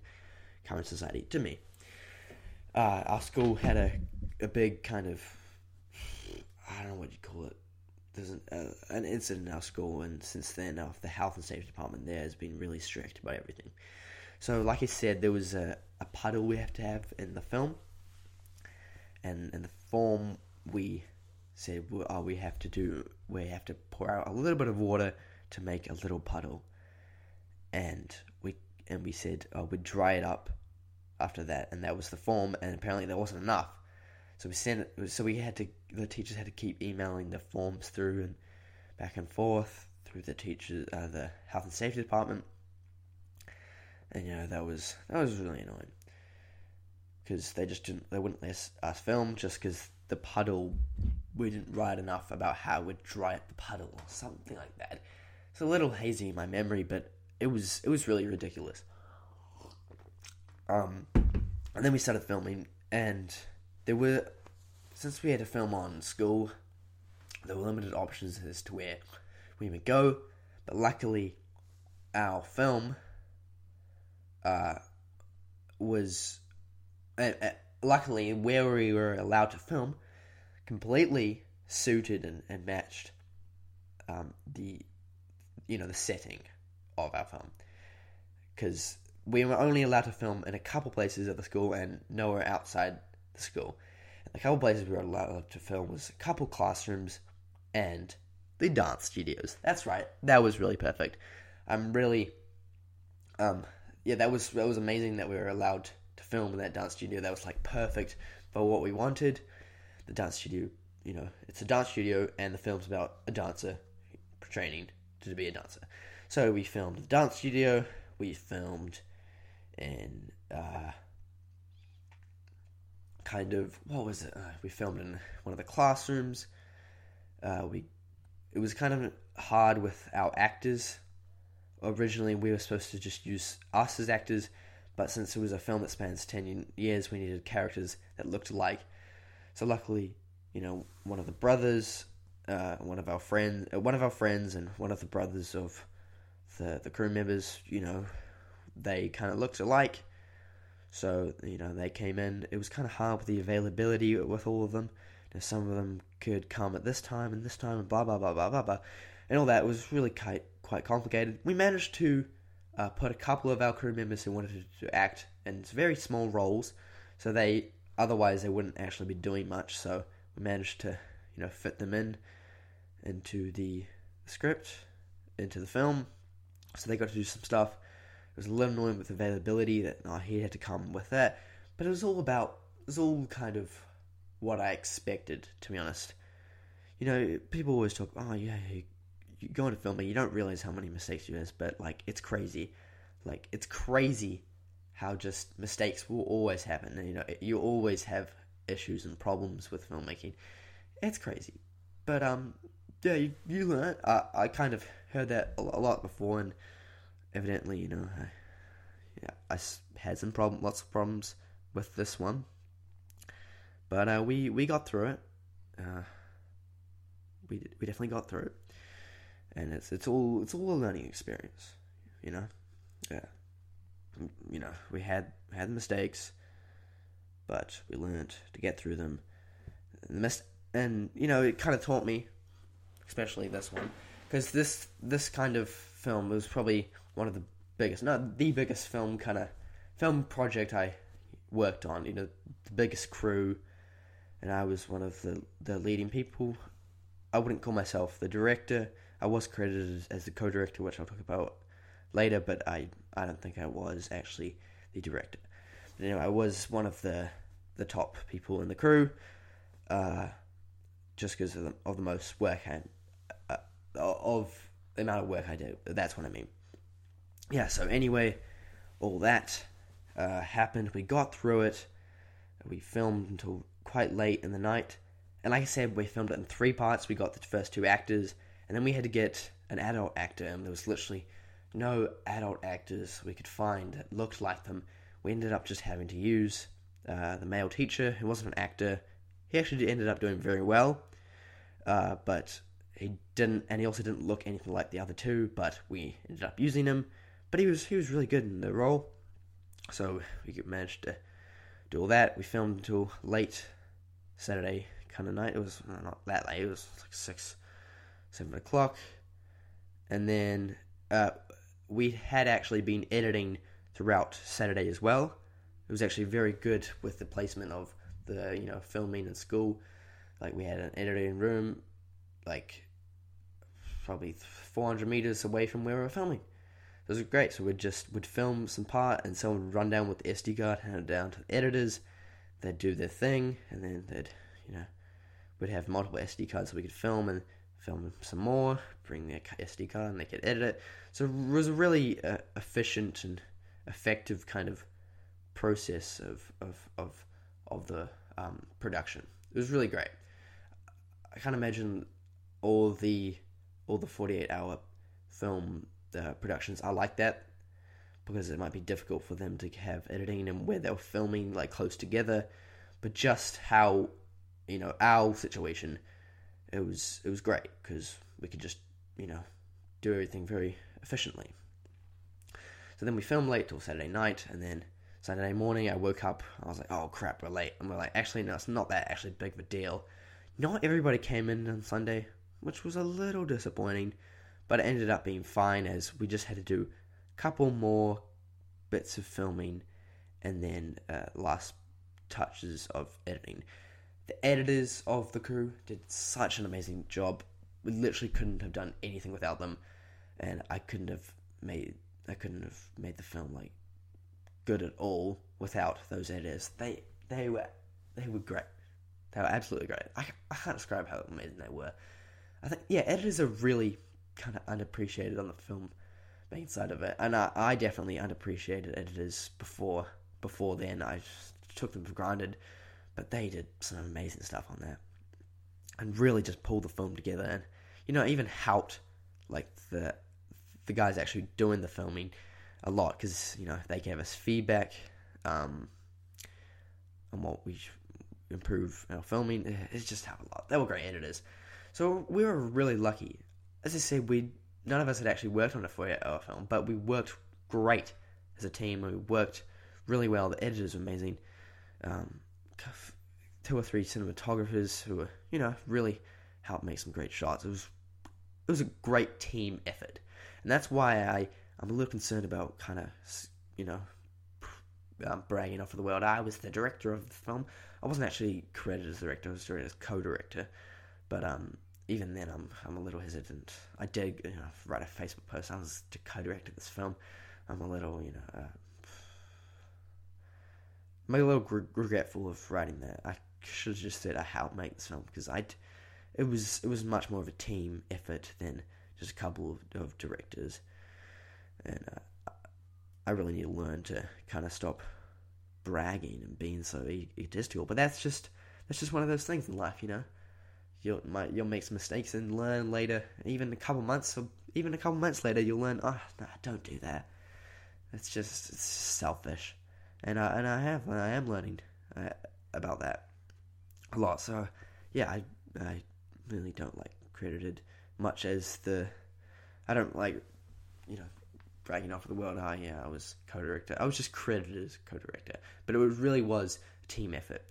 current society to me. Uh, our school had a, a big kind of, I don't know what you call it. There's an, uh, an incident in our school, and since then, uh, the health and safety department there has been really strict about everything. So, like I said, there was a, a puddle we have to have in the film, and in the form we said well, oh, we have to do, we have to pour out a little bit of water to make a little puddle, and we and we said oh, we'd dry it up after that, and that was the form. And apparently there wasn't enough, so we sent it. So we had to. The teachers had to keep emailing the forms through and back and forth through the teachers, uh, the health and safety department. and you know that was that was really annoying because they just didn't they wouldn't let us, film just because the puddle we didn't write enough about how we'd dry up the puddle or something like that. It's a little hazy in my memory, but it was it was really ridiculous. Um, and then we started filming, and there were since we had to film on school, there were limited options as to where we would go. But luckily, our film uh, was uh, uh, luckily where we were allowed to film completely suited and, and matched um, the you know the setting of our film because we were only allowed to film in a couple places at the school and nowhere outside the school. And the couple places we were allowed to film was a couple classrooms and the dance studios. That's right. That was really perfect. I'm really um yeah, that was that was amazing that we were allowed to film in that dance studio. That was like perfect for what we wanted. The dance studio, you know, it's a dance studio and the film's about a dancer training to be a dancer. So we filmed the dance studio, we filmed in uh, kind of what was it? Uh, we filmed in one of the classrooms. Uh, we it was kind of hard with our actors. Originally, we were supposed to just use us as actors, but since it was a film that spans ten years, we needed characters that looked alike. So luckily, you know, one of the brothers, uh, one of our friends, uh, one of our friends, and one of the brothers of the the crew members, you know, they kind of looked alike. So, you know, they came in. It was kind of hard with the availability with all of them. You know, some of them could come at this time and this time and blah, blah, blah, blah, blah, blah. And all that was really quite, quite complicated. We managed to uh, put a couple of our crew members who wanted to act in very small roles. So they, otherwise, they wouldn't actually be doing much. So we managed to, you know, fit them in into the script, into the film. So they got to do some stuff it was a little annoying with availability that oh, he had to come with that, but it was all about it was all kind of what I expected to be honest. You know, people always talk, oh yeah, you, you go into filming, you don't realize how many mistakes you have, but like it's crazy, like it's crazy how just mistakes will always happen. You know, you always have issues and problems with filmmaking. It's crazy, but um, yeah, you, you learn. I I kind of heard that a lot before and evidently, you know, I, yeah, I had some problem, lots of problems with this one, but uh, we we got through it. Uh, we we definitely got through it, and it's it's all it's all a learning experience, you know. Yeah, you know, we had had mistakes, but we learned to get through them. The mis- and you know, it kind of taught me, especially this one, because this this kind of film was probably one of the biggest, not the biggest film kind of film project I worked on. You know, the biggest crew, and I was one of the the leading people. I wouldn't call myself the director. I was credited as the co-director, which I'll talk about later, but I I don't think I was actually the director. But anyway, I was one of the the top people in the crew, uh, just because of the, of the most work I uh, of the amount of work I do. That's what I mean yeah, so anyway, all that uh, happened. We got through it. We filmed until quite late in the night. And like I said, we filmed it in three parts. We got the first two actors, and then we had to get an adult actor, and there was literally no adult actors we could find that looked like them. We ended up just having to use uh, the male teacher, who wasn't an actor. He actually ended up doing very well, uh, but he didn't, and he also didn't look anything like the other two. But we ended up using him but he was he was really good in the role. So we managed to do all that. We filmed until late Saturday kind of night. It was not that late. It was like six, seven o'clock, and then uh, we had actually been editing throughout Saturday as well. It was actually very good with the placement of the you know filming in school. Like we had an editing room, like probably 400 meters away from where we were filming. It was great. So we'd just would film some part, and someone would run down with the SD card, hand it down to the editors. They'd do their thing, and then they'd, you know, we'd have multiple SD cards so we could film and film some more, bring their SD card, and they could edit it. So it was a really uh, efficient and effective kind of process of of of of the um, production. It was really great. I can't imagine all the all the forty eight hour film uh, productions are like that because it might be difficult for them to have editing and where they were filming like close together. But just how you know our situation, it was it was great because we could just you know do everything very efficiently. So then we filmed late till Saturday night, and then Saturday morning I woke up. I was like, "Oh crap, we're late." And we're like, "Actually, no, it's not that actually big of a deal." Not everybody came in on Sunday, which was a little disappointing, but it ended up being fine as we just had to do a couple more bits of filming and then uh, last touches of editing. The editors of the crew did such an amazing job. We literally couldn't have done anything without them, and I couldn't have made I couldn't have made the film like good at all without those editors. They they were they were great. They were absolutely great. I, I can't describe how amazing they were. I think yeah, editors are really kind of unappreciated on the film main side of it, and I, I definitely unappreciated editors before before then. I took them for granted, but they did some amazing stuff on that, and really just pulled the film together, and you know even helped like the the guys actually doing the filming a lot because you know they gave us feedback um, on what we improve our filming. It's just helped a lot. They were great editors, so we were really lucky. As I said, we none of us had actually worked on a four-hour film, but we worked great as a team. We worked really well. The editors were amazing. Um, two or three cinematographers who were, you know, really helped make some great shots. It was it was a great team effort, and that's why I I'm a little concerned about kind of you know um, bragging off of the world. I was the director of the film. I wasn't actually credited as director. I was credited as co-director, but um, even then, I'm I'm a little hesitant. I did you know, write a Facebook post. I was to co-directed this film. I'm a little you know. Uh, *sighs* I'm a little regretful of writing that. I should have just said I helped make this film because I, it was it was much more of a team effort than just a couple of, of directors, and uh, I really need to learn to kind of stop bragging and being so egotistical. But that's just that's just one of those things in life, you know. You'll might, you'll make some mistakes and learn later. Even a couple months, or even a couple months later, you'll learn. Oh, no, don't do that. It's just it's selfish and I and I have and I am learning uh, about that a lot. So yeah, I I really don't like credited much as the I don't like you know bragging off of the world. Oh yeah, I was co-director. I was just credited as co-director, but it really was a team effort.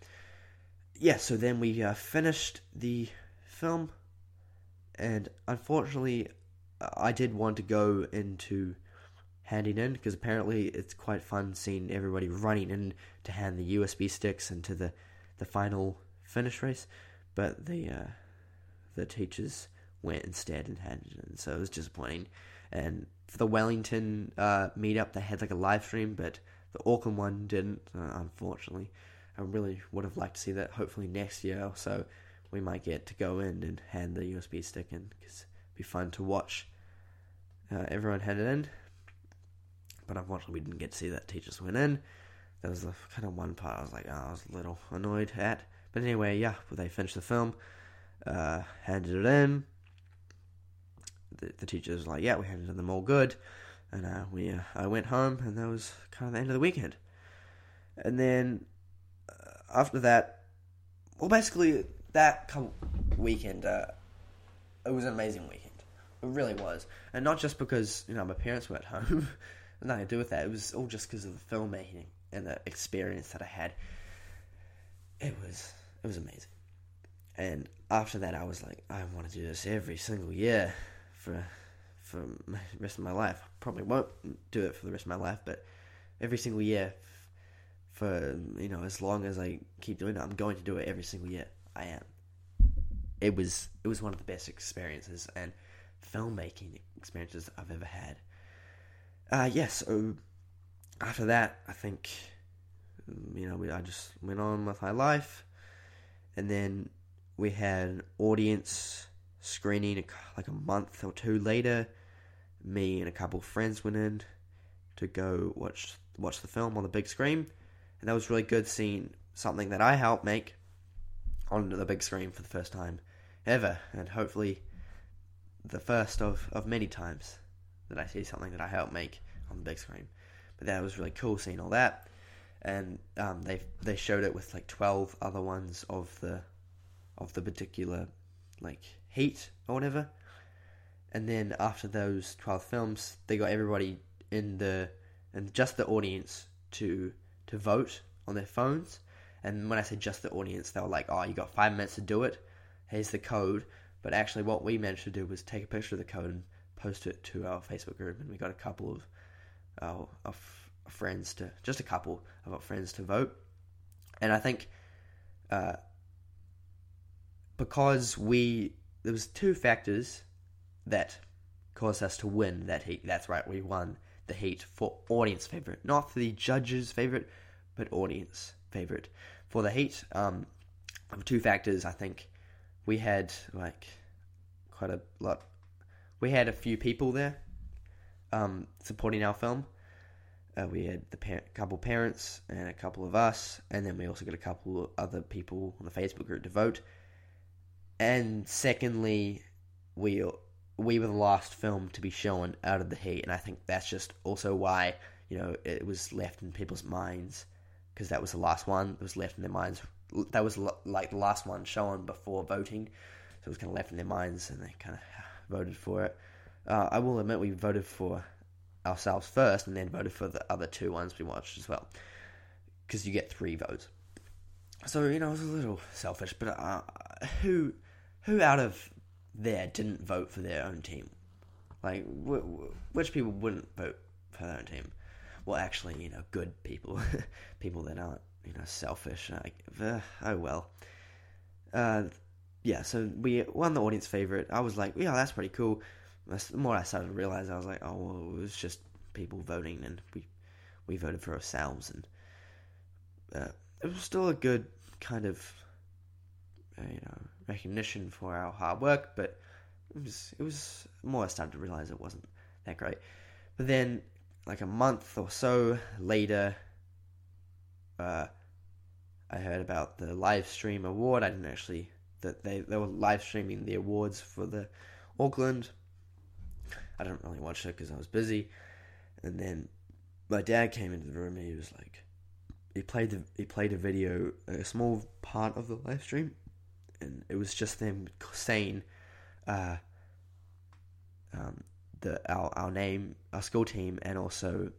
Yeah, so then we uh, finished the film, and unfortunately, I did want to go into handing in because apparently it's quite fun seeing everybody running in to hand the USB sticks into the the final finish race, but the uh, the teachers went instead and handed it in, so it was disappointing. And for the Wellington uh, meetup, they had like a live stream, but the Auckland one didn't, uh, unfortunately. I really would have liked to see that. Hopefully next year or so, we might get to go in and hand the USB stick in because it'd be fun to watch uh, everyone hand it in but unfortunately we didn't get to see that teachers went in. That was the kind of one part I was like, oh, I was a little annoyed at. But anyway, yeah, they finished the film, uh, handed it in. The, teachers was like, yeah, we handed them all good, and uh, we uh, I went home, and that was kind of the end of the weekend. And then uh, after that, well, basically that weekend, uh, it was an amazing weekend. It really was, and not just because you know my parents were at home. *laughs* nothing to do with that. It was all just because of the filmmaking and the experience that I had. It was it was amazing. And after that, I was like, I want to do this every single year for for the rest of my life. Probably won't do it for the rest of my life, but every single year for you know as long as I keep doing it, I'm going to do it every single year. I am. It was it was one of the best experiences and filmmaking experiences I've ever had. Uh. Yeah, so after that, I think you know we, I just went on with my life, and then we had an audience screening like a month or two later. Me and a couple of friends went in, to go watch watch the film on the big screen, and that was really good seeing something that I helped make on the big screen for the first time ever, and hopefully the first of, of many times that I see something that I helped make on the big screen. But that was really cool seeing all that, and um, they they showed it with like twelve other ones of the of the particular like heat or whatever. And then after those twelve films, they got everybody in the and just the audience to to vote on their phones. And when I say just the audience, they were like, "Oh, you got five minutes to do it. Here's the code." But actually, what we managed to do was take a picture of the code and post it to our Facebook group, and we got a couple of our, our friends to just a couple of our friends to vote. And I think uh, because we there was two factors that caused us to win that heat. That's right, we won the heat for audience favorite, not for the judges favorite, but audience favorite. For the heat, um, two factors. I think we had like quite a lot. We had a few people there um, supporting our film. Uh, we had the par- couple parents and a couple of us, and then we also got a couple other people on the Facebook group to vote. And secondly, we we were the last film to be shown out of the heat, and I think that's just also why you know it was left in people's minds because that was the last one that was left in their minds. That was like the last one shown before voting, so it was kind of left in their minds, and they kind of voted for it. Uh, I will admit we voted for ourselves first, and then voted for the other two ones we watched as well, because you get three votes. So you know, it was a little selfish, but uh, who who out of there didn't vote for their own team? Like, which people wouldn't vote for their own team? Well, actually, you know, good people, *laughs* people that aren't, you know, selfish. Like, uh, oh well. Uh, yeah, so we won the audience favorite. I was like, yeah, that's pretty cool. The more I started to realize, I was like, oh, well, it was just people voting, and we we voted for ourselves, and uh, it was still a good kind of, uh, you know, recognition for our hard work, but it was it was more I started to realize it wasn't that great. But then, like a month or so later, uh, I heard about the live stream award. I didn't actually that they they were live streaming the awards for the Auckland. I didn't really watch it because I was busy, and then my dad came into the room and he was like, he played the he played a video, a small part of the live stream, and it was just them saying, uh, um, the our our name, our school team, and also,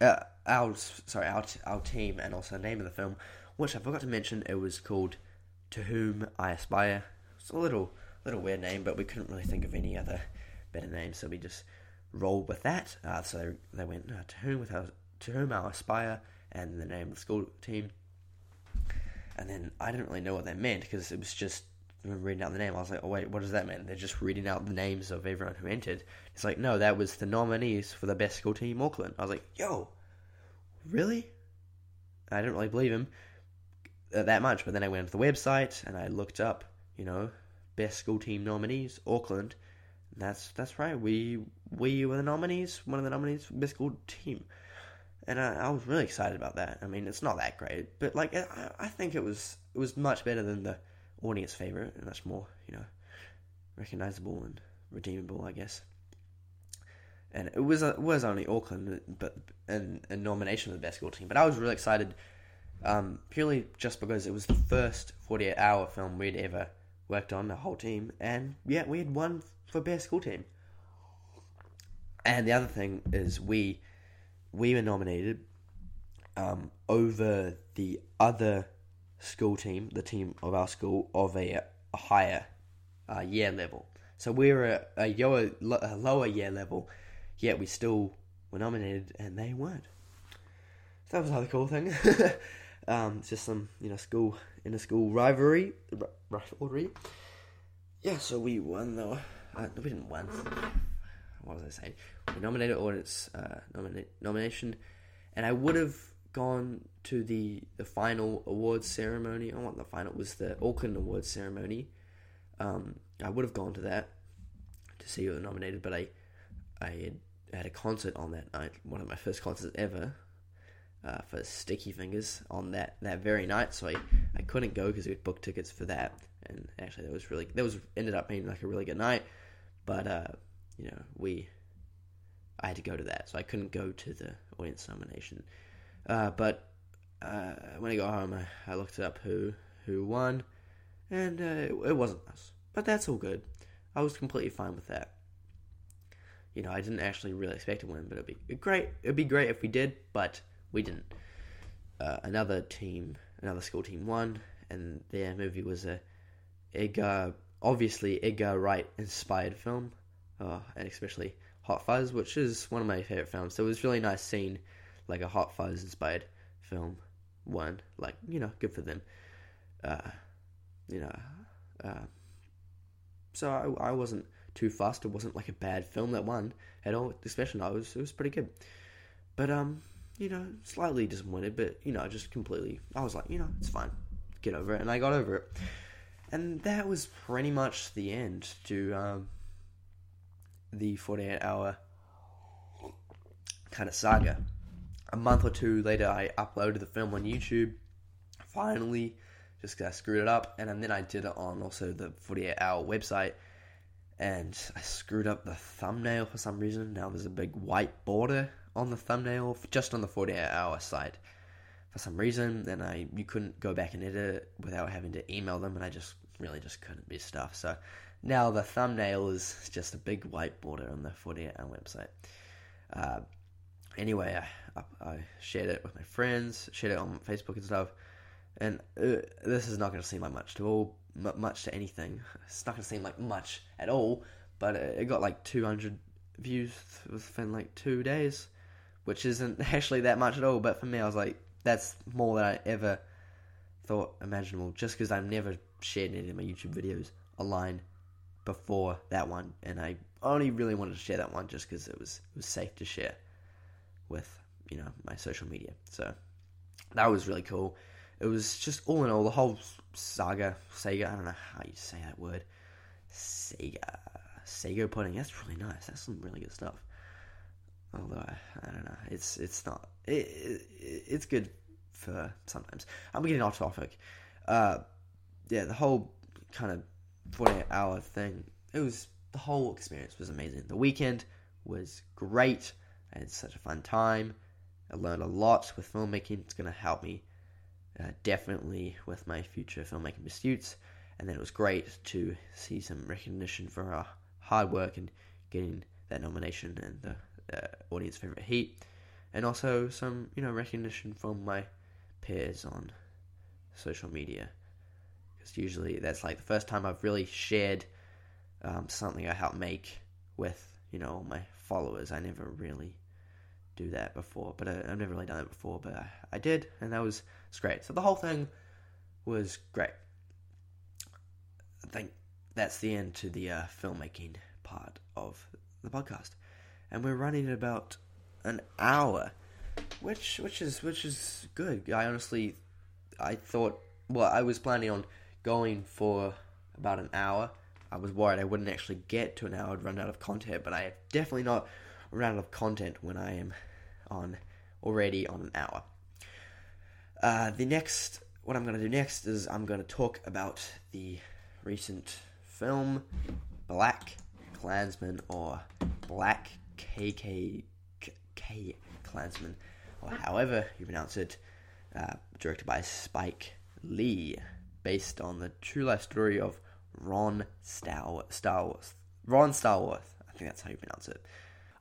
uh, our sorry our our team, and also the name of the film, which I forgot to mention. It was called "To Whom I Aspire." It's a little little weird name, but we couldn't really think of any other better name, so we just rolled with that. Uh, so they went uh, to whom with our, to whom I aspire, and the name of the school team and then I didn't really know what that meant because it was just reading out the name. I was like, oh wait, what does that mean? They're just reading out the names of everyone who entered. It's like, no, that was the nominees for the best school team Auckland. I was like, yo, really? I didn't really believe him uh, that much, but then I went to the website and I looked up, you know, best school team nominees Auckland. That's that's right. We we were the nominees, one of the nominees for best school team and I, I, was really excited about that. I mean, it's not that great, but like I, I think it was it was much better than the audience favorite, and much more you know recognizable and redeemable, I guess. And it was it was only Auckland, but a nomination for the best school team. But I was really excited, um, purely just because it was the first forty eight hour film we'd ever worked on, the whole team, and yeah, we had won for best school team. And the other thing is we we were nominated um, over the other school team, the team of our school, of a, a higher uh, year level. So we were a, a, lower, a lower year level, yet we still were nominated, and they weren't. So that was another cool thing. *laughs* um, it's just some, you know, school in a school rivalry, rivalry. Yeah, so we won though. Uh, we didn't win what was I saying? We nominated audience uh, nomina- nomination, and I would have gone to the the final awards ceremony. I want the final was the Auckland Awards ceremony. Um, I would have gone to that to see who were nominated, but I I had had a concert on that night, one of my first concerts ever, uh, for Sticky Fingers on that, that very night. So I, I couldn't go because we had booked tickets for that, and actually that was really that was ended up being like a really good night. But uh, you know we, I had to go to that, so I couldn't go to the audience nomination. Uh, but uh, when I got home, I, I looked up who who won, and uh, it, it wasn't us. But that's all good. I was completely fine with that. You know, I didn't actually really expect to win, but it'd be great. It'd be great if we did, but we didn't. Uh, another team, another school team won, and their movie was a Edgar, obviously Edgar Wright inspired film, uh, and especially Hot Fuzz, which is one of my favorite films. So it was really nice seeing like a Hot Fuzz inspired film One Like you know, good for them. Uh, you know, uh, so I, I wasn't too fast. It wasn't like a bad film that won at all. Especially, no, it was it was pretty good. But um, you know, slightly disappointed, but you know, just completely. I was like, you know, it's fine, get over it, and I got over it. And that was pretty much the end to um, the 48 hour kind of saga. A month or two later, I uploaded the film on YouTube. Finally, just because I screwed it up, and then I did it on also the 48 hour website, and I screwed up the thumbnail for some reason. Now there's a big white border on the thumbnail just on the 48 hour site for some reason and I you couldn't go back and edit it without having to email them and I just really just couldn't be stuff so now the thumbnail is just a big white border on the 48 hour website uh, anyway I, I, shared it with my friends shared it on Facebook and stuff and uh, this is not going to seem like much to all much to anything it's not going to seem like much at all but it got like 200 views within like two days which isn't *laughs* actually that much at all. But for me, I was like, that's more than I ever thought imaginable. Just because I've never shared any of my YouTube videos online before that one, and I only really wanted to share that one just because it was it was safe to share with you know my social media. So that was really cool. It was just all in all the whole saga, Sega. I don't know how you say that word. Sega, Sega pudding. That's really nice. That's some really good stuff. Although I, I don't know, it's it's not it, it, it's good for sometimes. I'm getting off topic. Uh, yeah, the whole kind of 48 hour thing. It was the whole experience was amazing. The weekend was great. I had such a fun time. I learned a lot with filmmaking. It's going to help me uh, definitely with my future filmmaking pursuits. And then it was great to see some recognition for our hard work and getting that nomination and the uh, audience favorite heat, and also some you know recognition from my peers on social media. Because usually that's like the first time I've really shared um, something I helped make with you know my followers. I never really do that before, but I, have never really done it before. But I, I did, and that was, was great. So the whole thing was great. I think that's the end to the uh, filmmaking part of the podcast and we're running at about an hour, which which is which is good. I honestly, I thought well, I was planning on going for about an hour. I was worried I wouldn't actually get to an hour, I'd run out of content, but I have definitely not run out of content when I am on already on an hour. Uh, the next, what I'm going to do next is I'm going to talk about the recent film Black Klansman or Black KK K Klansman, or however you pronounce it, uh, directed by Spike Lee, based on the true life story of Ron Star Starworth. Ron Starworth, I think that's how you pronounce it.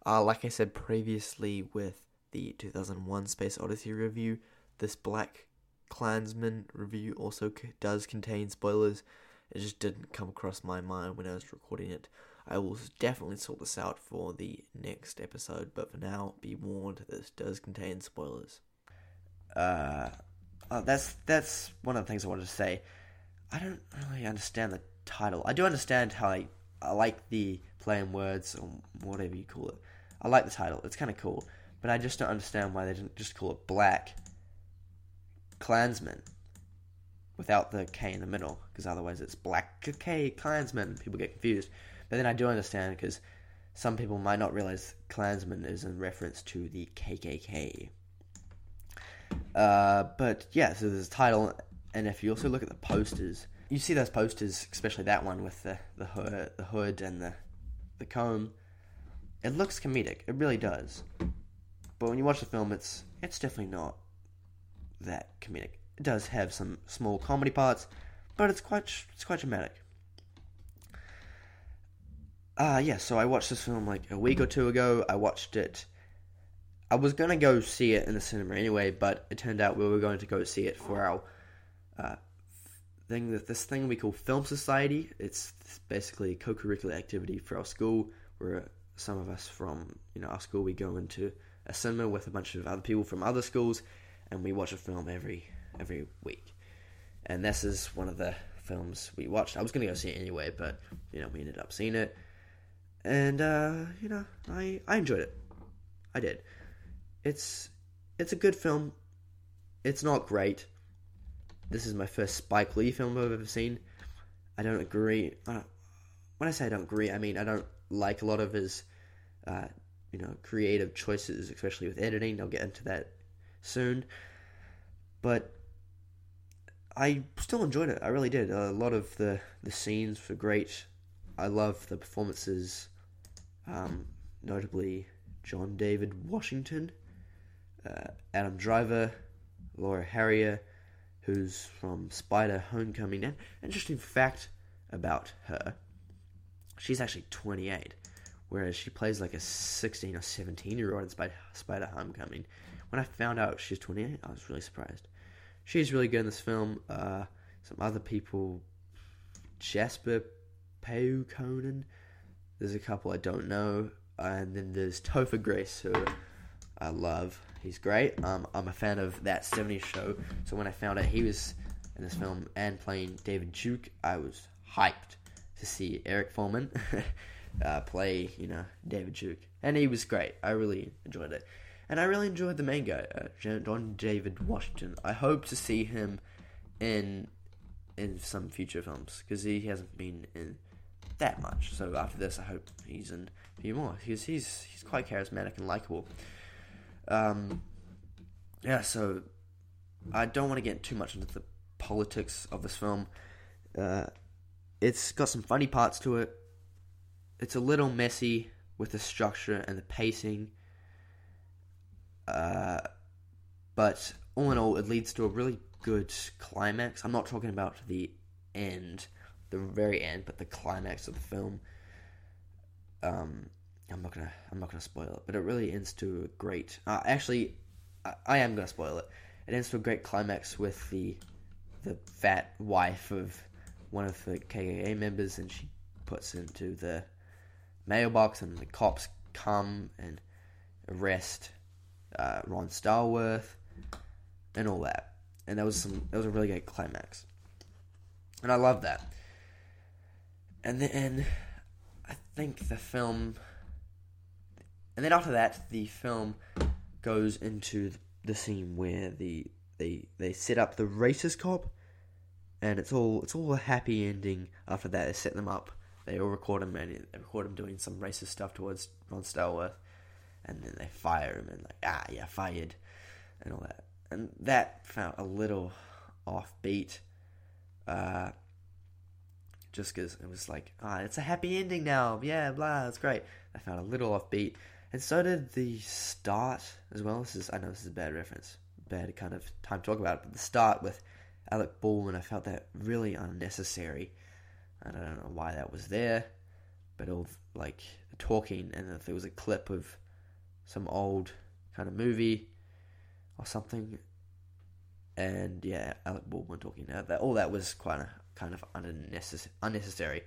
Uh, like I said previously with the 2001 Space Odyssey review, this Black Klansman review also c- does contain spoilers. It just didn't come across my mind when I was recording it. I will definitely sort this out for the next episode, but for now, be warned, this does contain spoilers. Uh, uh, that's that's one of the things I wanted to say. I don't really understand the title. I do understand how I, I like the play in words or whatever you call it. I like the title. It's kind of cool, but I just don't understand why they didn't just call it Black Klansman without the K in the middle, because otherwise it's Black K Klansman. People get confused. But then I do understand because some people might not realize Klansman is in reference to the KKK. Uh, but yeah, so there's a title, and if you also look at the posters, you see those posters, especially that one with the the hood, the hood and the the comb. It looks comedic. It really does. But when you watch the film, it's it's definitely not that comedic. It does have some small comedy parts, but it's quite it's quite dramatic. Ah, uh, yeah. So I watched this film like a week or two ago. I watched it. I was gonna go see it in the cinema anyway, but it turned out we were going to go see it for our uh, thing. That this thing we call Film Society. It's basically a co-curricular activity for our school, where some of us from you know our school we go into a cinema with a bunch of other people from other schools, and we watch a film every every week. And this is one of the films we watched. I was gonna go see it anyway, but you know we ended up seeing it and uh, you know, I I enjoyed it. I did. It's it's a good film. It's not great. This is my first Spike Lee film I've ever seen. I don't agree. Uh, when I say I don't agree, I mean I don't like a lot of his, uh, you know, creative choices, especially with editing. I'll get into that soon. But I still enjoyed it. I really did. A lot of the the scenes were great. I love the performances, um, notably John David Washington, uh, Adam Driver, Laura Harrier, who's from Spider Homecoming. And interesting fact about her, she's actually 28, whereas she plays like a 16 or 17 year old in Spider, Spider Homecoming. When I found out she's 28, I was really surprised. She's really good in this film. Uh, some other people, Jasper Pääkkönen. There's a couple I don't know, and then there's Topher Grace, who I love. He's great. Um, I'm a fan of that '70s show, so when I found out he was in this film and playing David Duke, I was hyped to see Eric Forman *laughs* uh, play, you know, David Duke, and he was great. I really enjoyed it, and I really enjoyed the main guy, uh, John David Washington. I hope to see him in in some future films because he hasn't been in that much. So after this, I hope he's in a few more because he's he's quite charismatic and likable. Um, yeah, so I don't want to get too much into the politics of this film. Uh, it's got some funny parts to it. It's a little messy with the structure and the pacing. Uh, but all in all, it leads to a really good climax. I'm not talking about the end the very end, but the climax of the film. Um, I'm not gonna I'm not gonna spoil it, but it really ends to a great. Uh, actually, I, I am gonna spoil it. It ends to a great climax with the the fat wife of one of the KKK members, and she puts into the mailbox, and the cops come and arrest uh, Ron Stallworth and all that. And that was some that was a really great climax, and I love that and then I think the film, and then after that, the film goes into the scene where the they they set up the racist cop, and it's all it's all a happy ending. After that, they set them up. They all record him and they record him doing some racist stuff towards Ron Stallworth, and then they fire him and like ah yeah fired, and all that. And that felt a little offbeat. Uh, just because it was like, ah, it's a happy ending now. Yeah, blah, it's great. I found a little offbeat, and so did the start as well. This is, I know this is a bad reference, bad kind of time to talk about it, but the start with Alec Baldwin, I felt that really unnecessary. I don't know why that was there, but all like talking, and if there was a clip of some old kind of movie or something, and yeah, Alec Baldwin talking. Uh, that all that was quite a kind of unnecessary.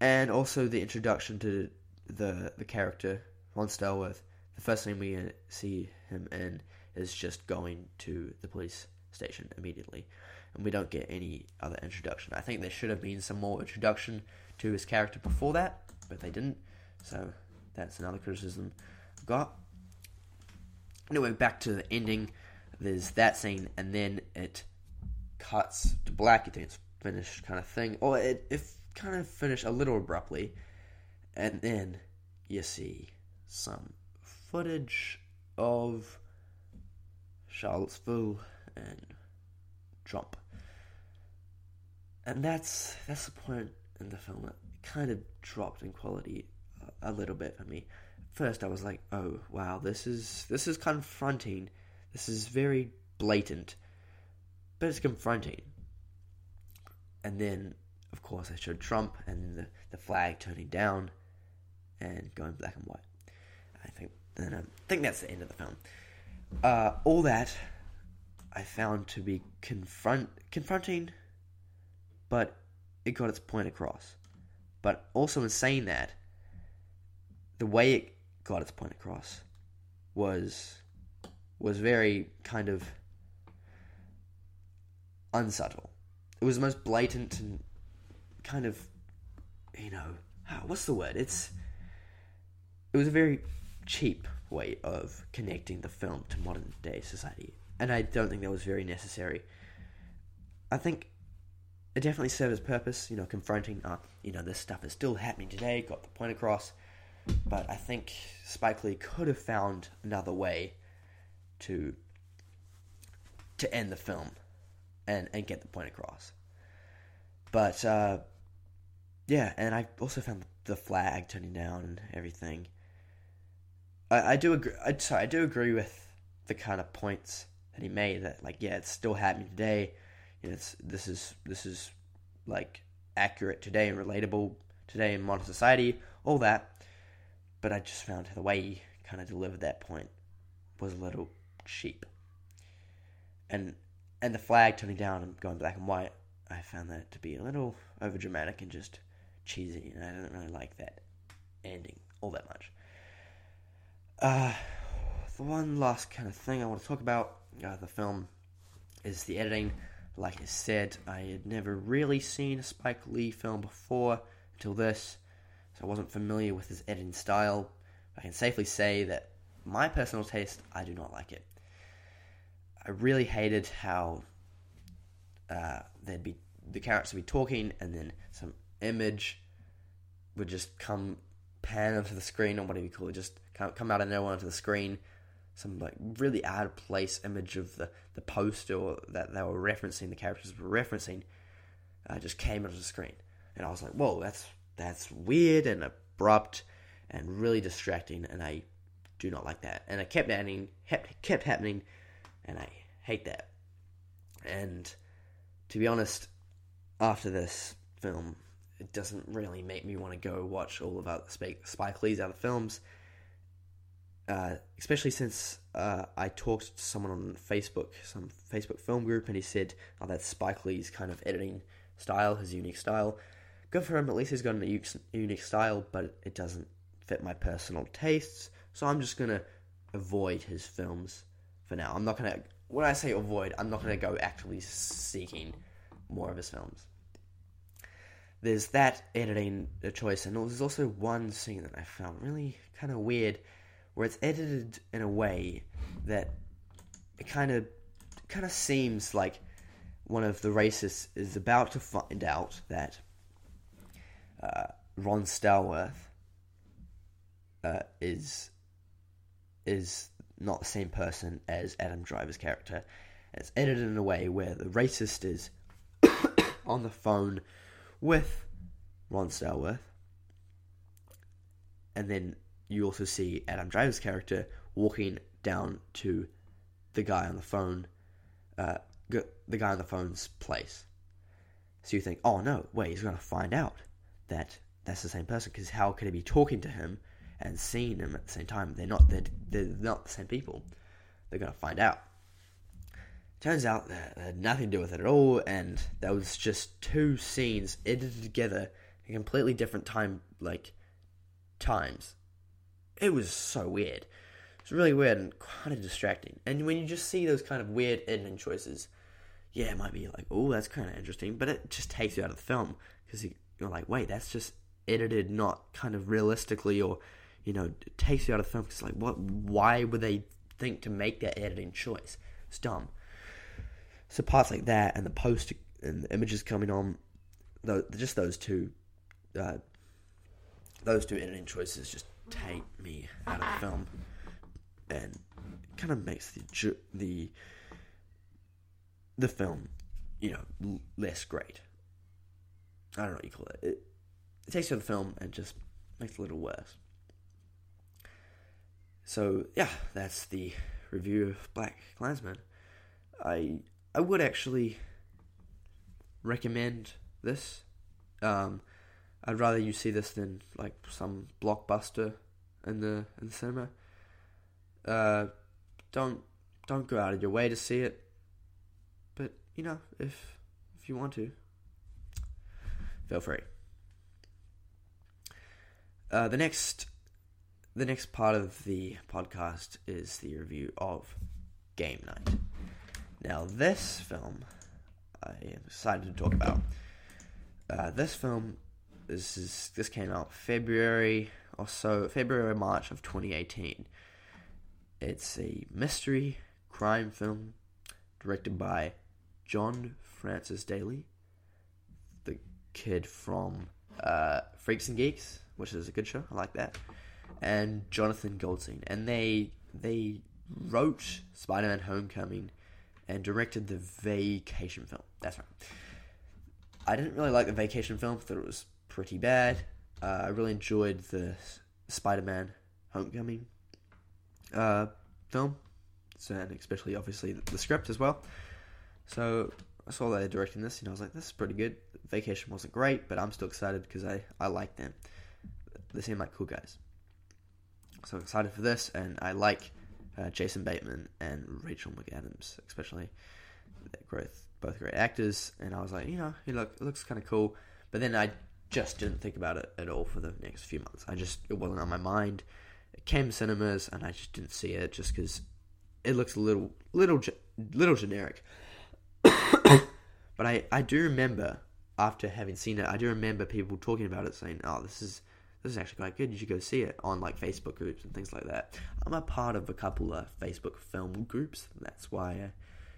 And also the introduction to the the character Ron Stallworth. The first thing we see him in is just going to the police station immediately, and we don't get any other introduction. I think there should have been some more introduction to his character before that, but they didn't. So that's another criticism I've got. Anyway, back to the ending. There's that scene, and then it cuts to black, you think it's finished kind of thing. Or it, it kind of finished a little abruptly. And then you see some footage of Charlottesville and Trump. And that's that's the point in the film that kind of dropped in quality a, little bit for me. First, I was like, "Oh, wow, this is this is confronting. This is very blatant, but it's confronting." And then, of course, I showed Trump and the the flag turning down and going black and white. I think then I think that's the end of the film. Uh, all that I found to be confront confronting, but it got its point across. But also in saying that, the way it got its point across was was very kind of unsubtle. It was the most blatant and kind of you know what's the word? It's it was a very cheap way of connecting the film to modern day society, and I don't think that was very necessary. I think it definitely served its purpose, you know, confronting, uh, you know, this stuff is still happening today, got the point across, but I think Spike Lee could have found another way to to end the film and and get the point across. But uh, yeah, and I also found the flag turning down and everything. I, I do agree. I, sorry, I do agree with the kind of points that he made. That like, yeah, it's still happening today. You know, it's this is this is like accurate today and relatable today in modern society. All that, but I just found the way he kind of delivered that point was a little cheap. And and the flag turning down and going black and white, I found that to be a little over dramatic and just cheesy, and I didn't really like that ending all that much. Uh, the one last kind of thing I want to talk about uh, the film is the editing. Like I said, I had never really seen a Spike Lee film before until this, so I wasn't familiar with his editing style. I can safely say that my personal taste, I do not like it. I really hated how uh, there'd be the characters would be talking, and then some image would just come pan onto the screen, or whatever you call it, just come out of nowhere onto the screen. Some like really out of place image of the the poster that they were referencing, the characters were referencing, uh, just came onto the screen, and I was like, "Whoa, that's that's weird and abrupt and really distracting," and I do not like that. And it kept happening, kept happening, and I hate that. And to be honest, after this film, it doesn't really make me want to go watch all of our Spike Lee's other films. Uh, especially since uh, I talked to someone on Facebook, some Facebook film group, and he said, "Oh, Spike Lee's kind of editing style, his unique style. Good for him. At least he's got a unique style, but it doesn't fit my personal tastes. So I'm just gonna avoid his films for now. I'm not gonna. When I say avoid, I'm not gonna go actively seeking more of his films. There's that editing choice, and there's also one scene that I found really kind of weird where it's edited in a way that it kind of kind of seems like one of the racists is about to find out that uh, Ron Stallworth uh, is is not the same person as Adam Driver's character. It's edited in a way where the racist is *coughs* on the phone with Ron Stallworth, and then you also see Adam Driver's character walking down to the guy on the phone, uh, the guy on the phone's place. So you think, oh no, wait, he's going to find out that that's the same person because how could he be talking to him and seeing him at the same time? They're not. They're, they're not the same people. They're going to find out. Turns out that had nothing to do with it at all, and that was just two scenes edited together in completely different time, like times it was so weird. It's really weird and kind of distracting. And when you just see those kind of weird editing choices, yeah, it might be like, oh, that's kind of interesting, but it just takes you out of the film because you're like, wait, that's just edited not kind of realistically, or you know, it takes you out of the film because like, what? Why would they think to make that editing choice? It's dumb. So parts like that and the post and the images coming on, though, just those two, uh, those two editing choices just take me out of the film and kind of makes the the the film, you know, l- less great. I don't know what you call it. It, it takes you out of the film and just makes it a little worse. So yeah, that's the review of Black Klansman. I I would actually recommend this. Um, I'd rather you see this than like some blockbuster in the in the cinema. Uh, don't don't go out of your way to see it, but you know if if you want to, feel free. Uh, the next the next part of the podcast is the review of Game Night. Now, this film I am excited to talk about. Uh, this film, this is this came out February or so, February March of 2018. It's a mystery crime film directed by John Francis Daly, the kid from uh, Freaks and Geeks, which is a good show. I like that. And Jonathan Goldstein, and they they wrote Spider-Man: Homecoming and directed the Vacation film. That's right. I didn't really like the Vacation film. Thought it was pretty bad. Uh, I really enjoyed the Spider-Man: Homecoming uh, film, so, and especially obviously the script as well. So I saw they were directing this, and I was like, "This is pretty good." Vacation wasn't great, but I'm still excited because I I like them. They seem like cool guys. So excited for this, and I like uh, Jason Bateman and Rachel McAdams, especially. They're both great actors, and I was like, you know, he look it looks kind of cool. But then I just didn't think about it at all for the next few months. I just it wasn't on my mind. It came to cinemas, and I just didn't see it just because it looks a little little little generic. *coughs* but I I do remember after having seen it, I do remember people talking about it, saying, "Oh, this is." This is actually quite good. You should go see it on like Facebook groups and things like that. I'm a part of a couple of Facebook film groups. That's why I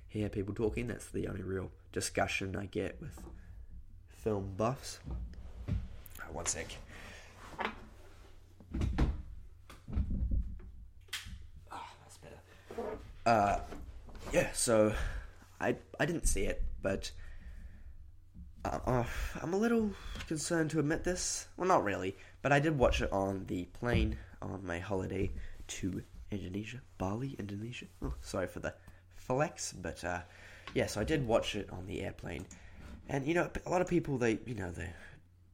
hear people talking. That's the only real discussion I get with film buffs. One sec. Ah, that's better. Uh, yeah. So, I I didn't see it, but uh, uh, I'm a little concerned to admit this. Well, not really, but I did watch it on the plane on my holiday to Indonesia, Bali, Indonesia. Oh, sorry for the flex, but uh, yeah, so I did watch it on the airplane, and you know, a lot of people they you know they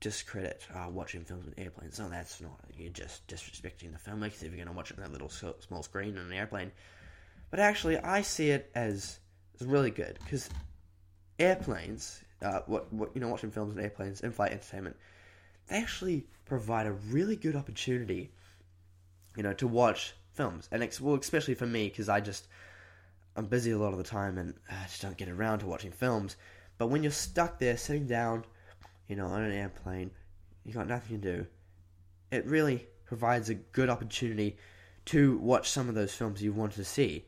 discredit uh, watching films on airplanes. No, that's not. You're just disrespecting the filmmakers if you're going to watch it on that little small screen on an airplane. But actually, I see it as, as really good because airplanes, uh, what what you know, watching films on airplanes, in-flight entertainment, they actually provide a really good opportunity, you know, to watch films, and ex- well, especially for me because I just I'm busy a lot of the time and I just don't get around to watching films. But when you're stuck there, sitting down, you know, on an airplane, you got nothing to do. It really provides a good opportunity to watch some of those films you want to see.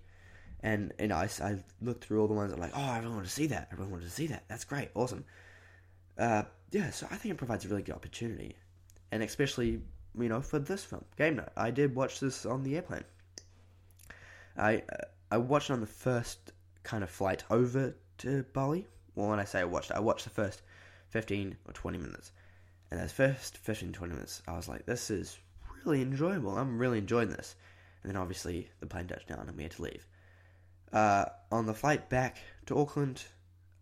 And you know, I, I looked through all the ones that like, oh, I really want to see that. I really wanted to see that. That's great, awesome. Uh, yeah, so I think it provides a really good opportunity, and especially you know for this film, Game Night. I did watch this on the airplane. I uh, I watched on the first kind of flight over to Bali. Well, when I say I watched, I watched the first fifteen or twenty minutes, and those first 15, 20 minutes, I was like, this is really enjoyable. I'm really enjoying this. And then obviously the plane touched down and we had to leave. Uh, on the flight back to Auckland,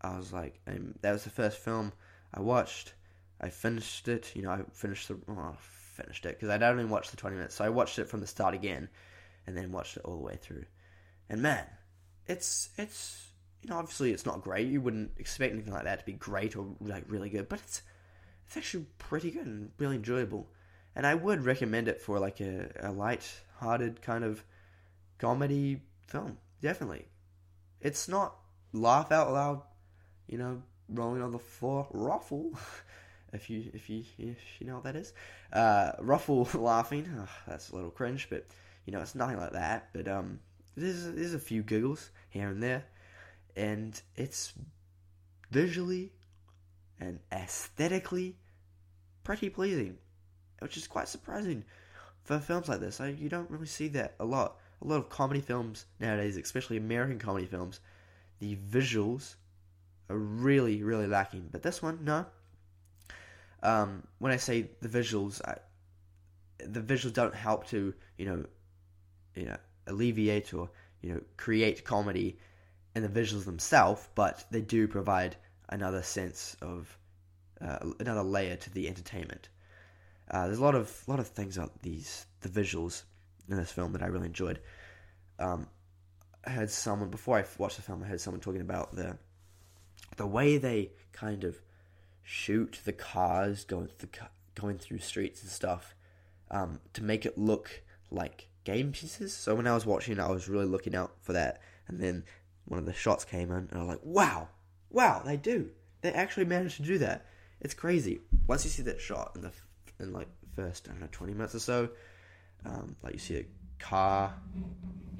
I was like, um, that was the first film I watched. I finished it. You know, I finished the oh, finished it because I'd only watched the twenty minutes, so I watched it from the start again, and then watched it all the way through. And man, it's it's you know obviously it's not great. You wouldn't expect anything like that to be great or like really good, but it's it's actually pretty good and really enjoyable. And I would recommend it for like a, a light-hearted kind of comedy film. Definitely, it's not laugh out loud, you know, rolling on the floor, ruffle. *laughs* if you if you if you know what that is, uh, ruffle *laughs* laughing. Oh, that's a little cringe, but you know it's nothing like that. But um, there's there's a few giggles here and there, and it's visually and aesthetically pretty pleasing, which is quite surprising for films like this. I, you don't really see that a lot. A lot of comedy films nowadays, especially American comedy films, the visuals are really, really lacking. But this one, no. Um, when I say the visuals, I, the visuals don't help to you know, you know, alleviate or you know create comedy in the visuals themselves, but they do provide another sense of uh, another layer to the entertainment. Uh, there's a lot of lot of things about these the visuals in this film that I really enjoyed. Um, I heard someone before I watched the film. I heard someone talking about the the way they kind of shoot the cars going through, going through streets and stuff um, to make it look like game pieces. So when I was watching, I was really looking out for that. And then one of the shots came in, and I was like, "Wow, wow, they do! They actually managed to do that. It's crazy." Once you see that shot in the in like first I don't know twenty minutes or so, um, like you see a car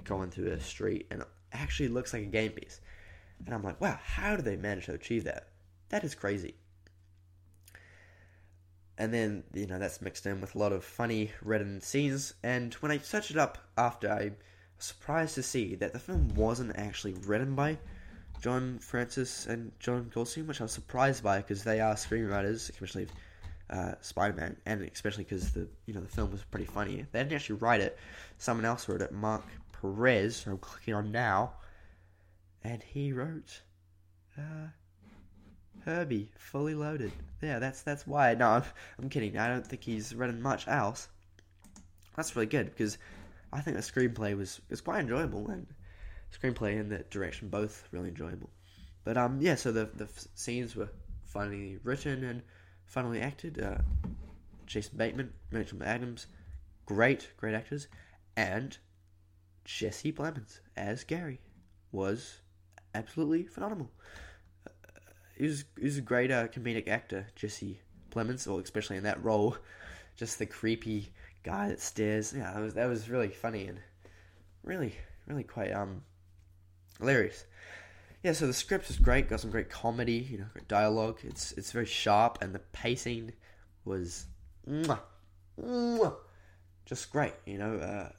going through a street, and it actually looks like a game piece. And I'm like, wow, how did they manage to achieve that? That is crazy. And then, you know, that's mixed in with a lot of funny written scenes. And when I searched it up after, I surprised to see that the film wasn't actually written by John Francis and John Goldstein, which I was surprised by because they are screenwriters, especially uh, Spider-Man, and especially because the you know the film was pretty funny. They didn't actually write it; someone else wrote it. Mark Perez, who I'm clicking on now, and he wrote uh, Herbie, fully loaded. Yeah, that's that's why. No, I'm, I'm kidding. I don't think he's written much else. That's really good because I think the screenplay was was quite enjoyable, and screenplay and the direction both really enjoyable. But um, yeah, so the the scenes were funny written and funnily acted. Uh, Jason Bateman, Rachel McAdams, great, great actors, and Jesse Plemons as Gary was absolutely phenomenal. Uh, he was he was a great uh, comedic actor, Jesse Plemons, or especially in that role, *laughs* just the creepy guy that stares. Yeah, that was that was really funny and really really quite um hilarious. Yeah, so the script is great, got some great comedy, you know, great dialogue. It's it's very sharp, and the pacing was mwah, mwah, just great. You know, uh,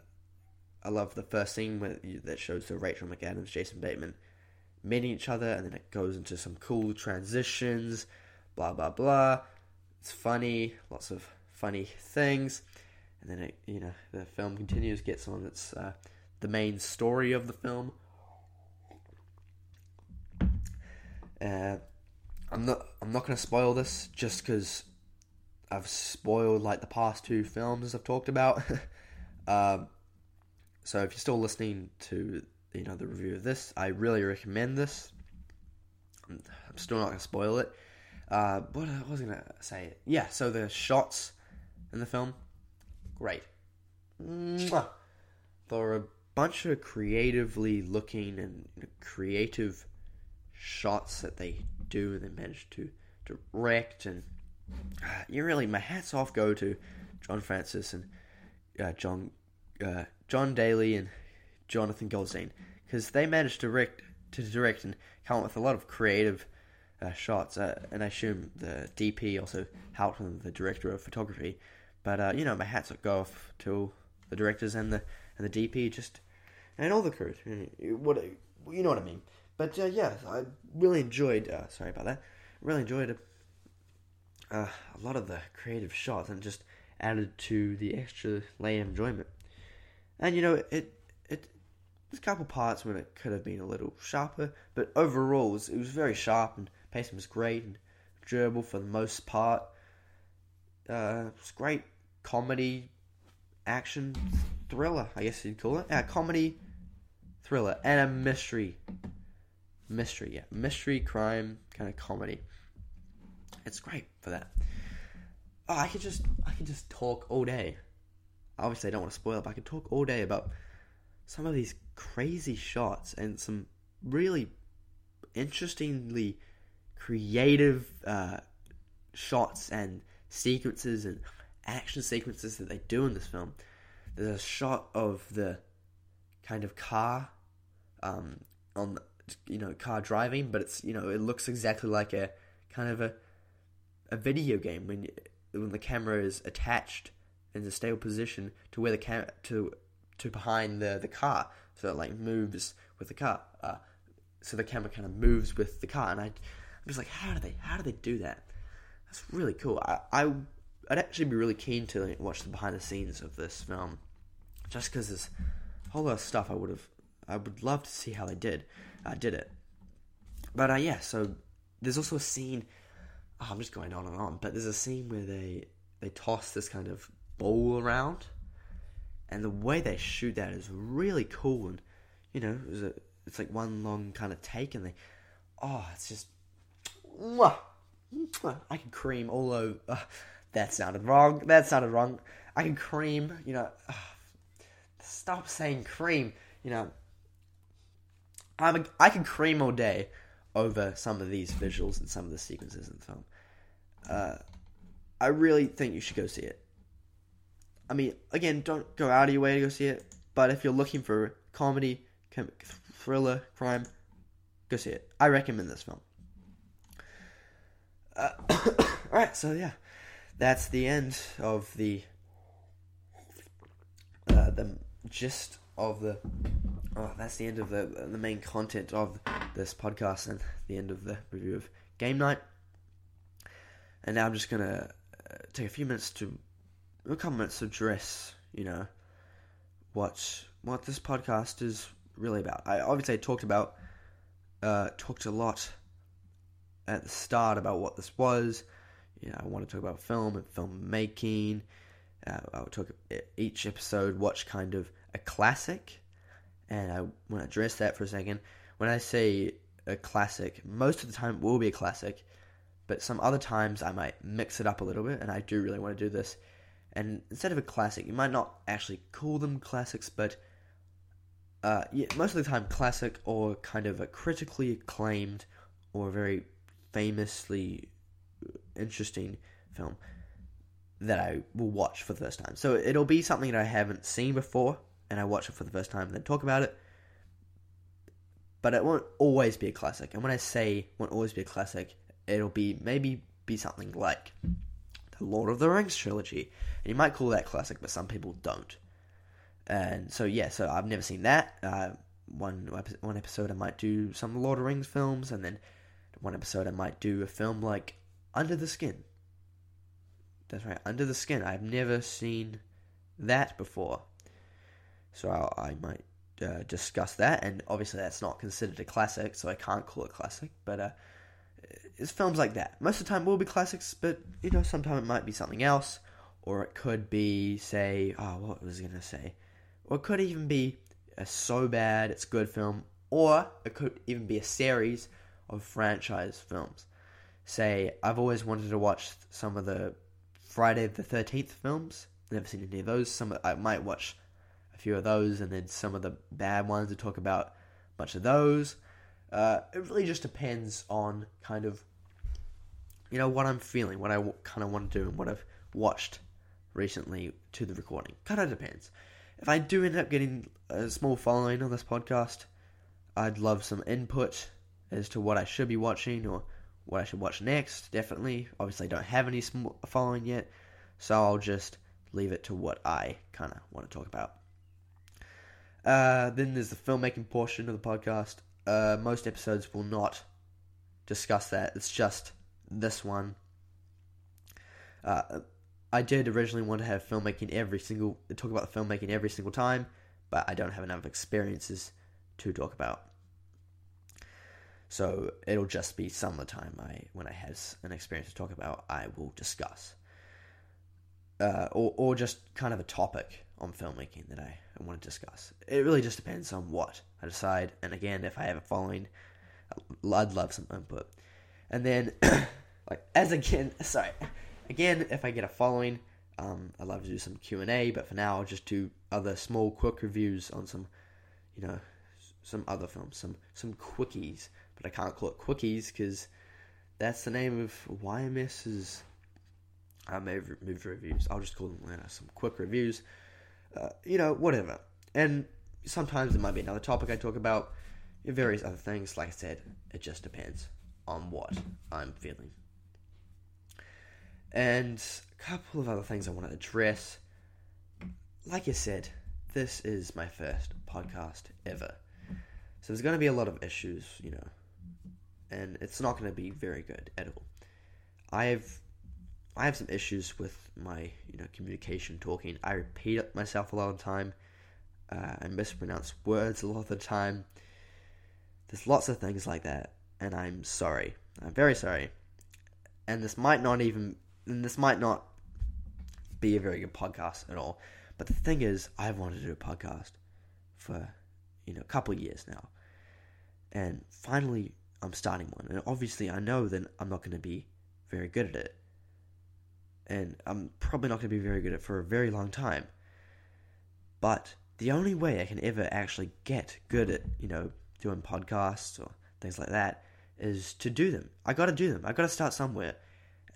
I love the first scene where, that shows the Rachel McAdams, Jason Bateman meeting each other, and then it goes into some cool transitions, blah blah blah. It's funny, lots of funny things, and then it, you know the film continues, gets on its uh, the main story of the film. Uh, I'm not I'm not gonna spoil this just because I've spoiled like the past two films I've talked about. *laughs* um, so if you're still listening to you know the review of this, I really recommend this. I'm, still not gonna spoil it. Uh, what I was gonna say, yeah. So the shots in the film, great. Mwah. There are a bunch of creatively looking and creative shots that they do and they manage to direct and uh, you really my hats off go to John Francis and uh, John uh, John Daly and Jonathan Goldstein because they managed to direct to direct and come up with a lot of creative uh, shots uh, and I assume the DP also helped them the director of photography but uh, you know my hats go off to the directors and the and the DP just and all the crew what you know what I mean but uh, yeah, I really enjoyed. Uh, sorry about that. Really enjoyed uh, a lot of the creative shots and just added to the extra layer of enjoyment. And you know, it it there's a couple parts when it could have been a little sharper, but overall it was, it was very sharp and pacing was great and enjoyable for the most part. Uh, it's great comedy, action, thriller. I guess you'd call it. Yeah, comedy, thriller, and a mystery mystery, yeah, mystery crime kind of comedy. It's great for that. Oh, I could just I could just talk all day. Obviously, I don't want to spoil, it, but I could talk all day about some of these crazy shots and some really interestingly creative uh, shots and sequences and action sequences that they do in this film. There's a shot of the kind of car um, on you know car driving, but it's you know it looks exactly like a kind of a a video game when when the camera is attached in a stable position to where the cam to to behind the the car, so it like moves with the car. Uh, so the camera kind of moves with the car, and I, I'm just like, how do they how do they do that? That's really cool. I, I I'd actually be really keen to like, watch the behind the scenes of this film, just because there's a whole lot of stuff I would have I would love to see how they did uh, did it. But uh, yeah, so there's also a scene. Oh, I'm just going on and on, but there's a scene where they they toss this kind of bowl around, and the way they shoot that is really cool. And you know, it's, a, it's like one long kind of take, and they oh, it's just mwah, mwah, I can cream all over. Uh, that sounded wrong. That sounded wrong. I can cream. You know, uh, stop saying cream. You know, I'm a, I can cream all day over some of these visuals and some of the sequences in the film. Uh, I really think you should go see it. I mean, again, don't go out of your way to go see it, but if you're looking for comedy, thriller, crime, go see it. I recommend this film. Uh, *coughs* Alright, so yeah, that's the end of the uh, the gist of the oh, that's the end of the the main content of this podcast and the end of the review of Game Night. And now I'm just gonna uh, take a few minutes to a couple minutes to address, you know, what what this podcast is really about. I obviously talked about uh, talked a lot at the start about what this was. You know, I want to talk about film and filmmaking. Uh, I'll talk each episode, watch kind of a classic and I want to address that for a second. When I say a classic, most of the time it will be a classic, but some other times I might mix it up a little bit, and I do really want to do this. And instead of a classic, you might not actually call them classics, but uh, yeah, most of the time, classic or kind of a critically acclaimed or very famously interesting film that I will watch for the first time. So it'll be something that I haven't seen before, and I watch it for the first time and then talk about it. But it won't always be a classic. And when I say won't always be a classic, it'll be maybe be something like the Lord of the Rings trilogy. And you might call that classic, but some people don't. And so yeah, so I've never seen that. Uh, one one episode I might do some Lord of the Rings films, and then one episode I might do a film like Under the Skin. That's right, Under the Skin. I've never seen that before. So I'll, i might uh, discuss that. And obviously, that's not considered a classic, so I can't call it classic. But uh, it's films like that. Most of the time, will be classics, but you know, sometimes it might be something else, or it could be, say, oh, what was I gonna say? Or it could even be a so bad it's good film, or it could even be a series of franchise films. Say, I've always wanted to watch some of the Friday the Thirteenth films. Never seen any of those. Some I might watch a few of those, and then some of the bad ones to talk about a bunch of those. Uh, it really just depends on kind of, you know, what I'm feeling, what I w- kind of want to do, and what I've watched recently to the recording. Kind of depends. If I do end up getting a small following on this podcast, I'd love some input as to what I should be watching or what I should watch next. Definitely. Obviously, I don't have any following yet, so I'll just leave it to what I kind of want to talk about. Uh, then there's the filmmaking portion of the podcast. Uh, most episodes will not discuss that. It's just this one. Uh, I did originally want to have filmmaking every single talk about the filmmaking every single time, but I don't have enough experiences to talk about. So it'll just be some of the time I when I have an experience to talk about, I will discuss. Uh, or or just kind of a topic on filmmaking that I, I want to discuss. It really just depends on what I decide. And again, if I have a following, I'd love some input. And then, *coughs* like as again, *laughs* sorry, again, if I get a following, um, I'd love to do some Q and A. But for now, I'll just do other small, quick reviews on some, you know, some other films, some some quickies. But I can't call it quickies because that's the name of YMS's uh, movie reviews. I'll just call them you know, some quick reviews uh, you know, whatever. And sometimes it might be another topic I talk about, various other things. Like I said, it just depends on what I'm feeling. And a couple of other things I want to address. like I said, this is my first podcast ever. So there's going to be a lot of issues, you know, and it's not going to be very good at all. I have some issues with my you know communication talking. I repeat myself a lot of the time. Uh, I mispronounce words a lot of the time. There's lots of things like that, and I'm sorry. I'm very sorry. And this might not even and this might not be a very good podcast at all. But the thing is, I've wanted to do a podcast for you know a couple years now, and finally I'm starting one. And obviously, I know that I'm not going to be very good at it, and I'm probably not going to be very good at it for a very long time. But the only way I can ever actually get good at you know doing podcasts or things like that is to do them. I got to do them. I got to start somewhere.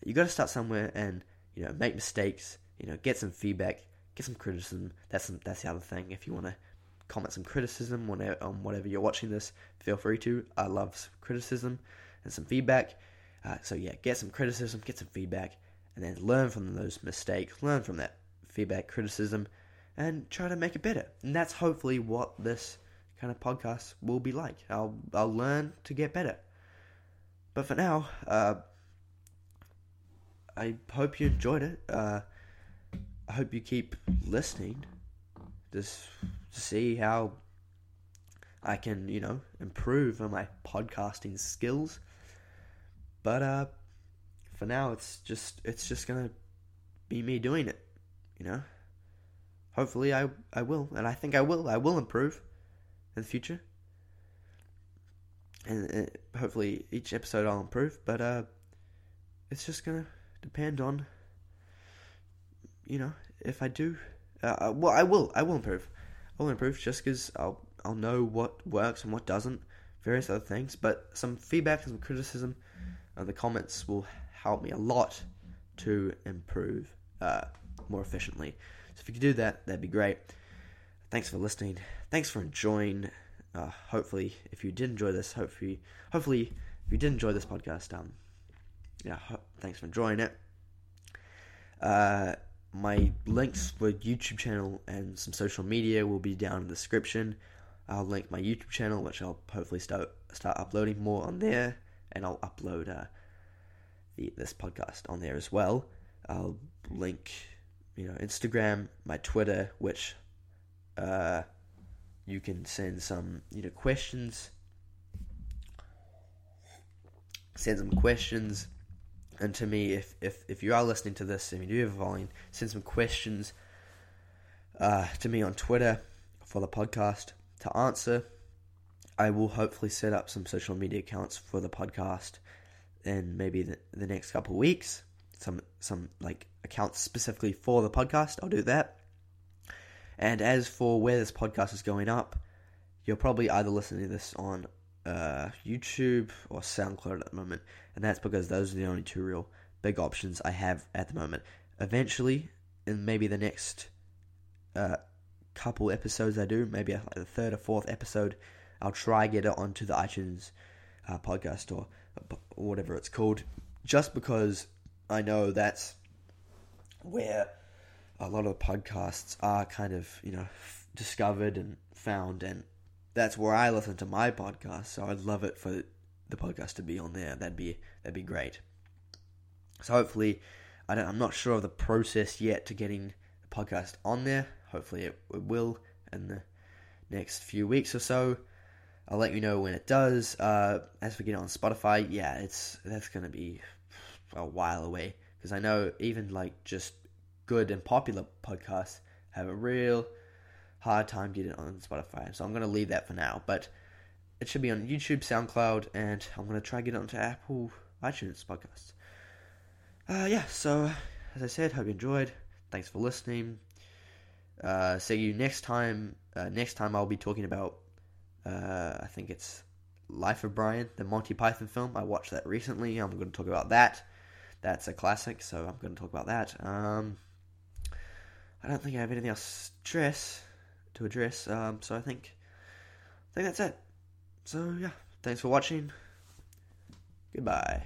You got to start somewhere and you know make mistakes. You know, get some feedback, get some criticism. That's some, that's the other thing. If you want to comment some criticism on, whatever you're watching this, feel free to. I love criticism and some feedback. Uh, so yeah, get some criticism, get some feedback, and then learn from those mistakes, learn from that feedback, criticism, and try to make it better. And that's hopefully what this kind of podcast will be like. I'll I'll learn to get better. But for now, uh, I hope you enjoyed it. Uh, I hope you keep listening, to see how I can, you know, improve on my podcasting skills. But uh, for now, it's just it's just gonna be me doing it, you know. Hopefully, I I will, and I think I will. I will improve in the future, and uh, hopefully each episode I'll improve. But uh, it's just gonna depend on, you know, if I do. Uh, uh well, I will. I will improve. Improve just because I'll I'll know what works and what doesn't, various other things. But some feedback and some criticism and the comments will help me a lot to improve uh, more efficiently. So if you could do that, that'd be great. Thanks for listening. Thanks for enjoying. Uh, hopefully, if you did enjoy this, hopefully, hopefully, if you did enjoy this podcast, um, yeah, ho- thanks for enjoying it. Uh, my links for YouTube channel and some social media will be down in the description. I'll link my YouTube channel, which I'll hopefully start start uploading more on there, and I'll upload uh, the, this podcast on there as well. I'll link, you know, Instagram, my Twitter, which uh, you can send some, you know, questions. Send some questions and to me, if, if, if you are listening to this, if you do have a volume, send some questions uh, to me on Twitter for the podcast to answer. I will hopefully set up some social media accounts for the podcast in maybe the, the next couple weeks. Some some like accounts specifically for the podcast. I'll do that. And as for where this podcast is going up, you're probably either listening to this on uh, YouTube or SoundCloud at the moment, and that's because those are the only two real big options I have at the moment. Eventually, in maybe the next uh, couple episodes I do, maybe like the third or fourth episode, I'll try get it onto the iTunes uh, podcast or, or whatever it's called, just because I know that's where a lot of podcasts are kind of you know discovered and found and that's where I listen to my podcast. So I'd love it for the podcast to be on there. That'd be that'd be great. So hopefully, I don't, I'm not sure of the process yet to getting the podcast on there. Hopefully, it, it will in the next few weeks or so. I'll let you know when it does. Uh, as for getting on Spotify, yeah, it's that's gonna be a while away because I know even like just good and popular podcasts have a real hard time getting on Spotify. So I'm going to leave that for now. But it should be on YouTube, SoundCloud, and I'm going to try get it onto Apple iTunes podcasts. Uh, yeah, so as I said, hope you enjoyed. Thanks for listening. Uh, see you next time. Uh, next time I'll be talking about, uh, I think it's Life of Brian, the Monty Python film. I watched that recently. I'm going to talk about that. That's a classic, so I'm going to talk about that. Um, I don't think I have anything else to stress to address. Um, so I think I think that's it. So yeah, thanks for watching. Goodbye.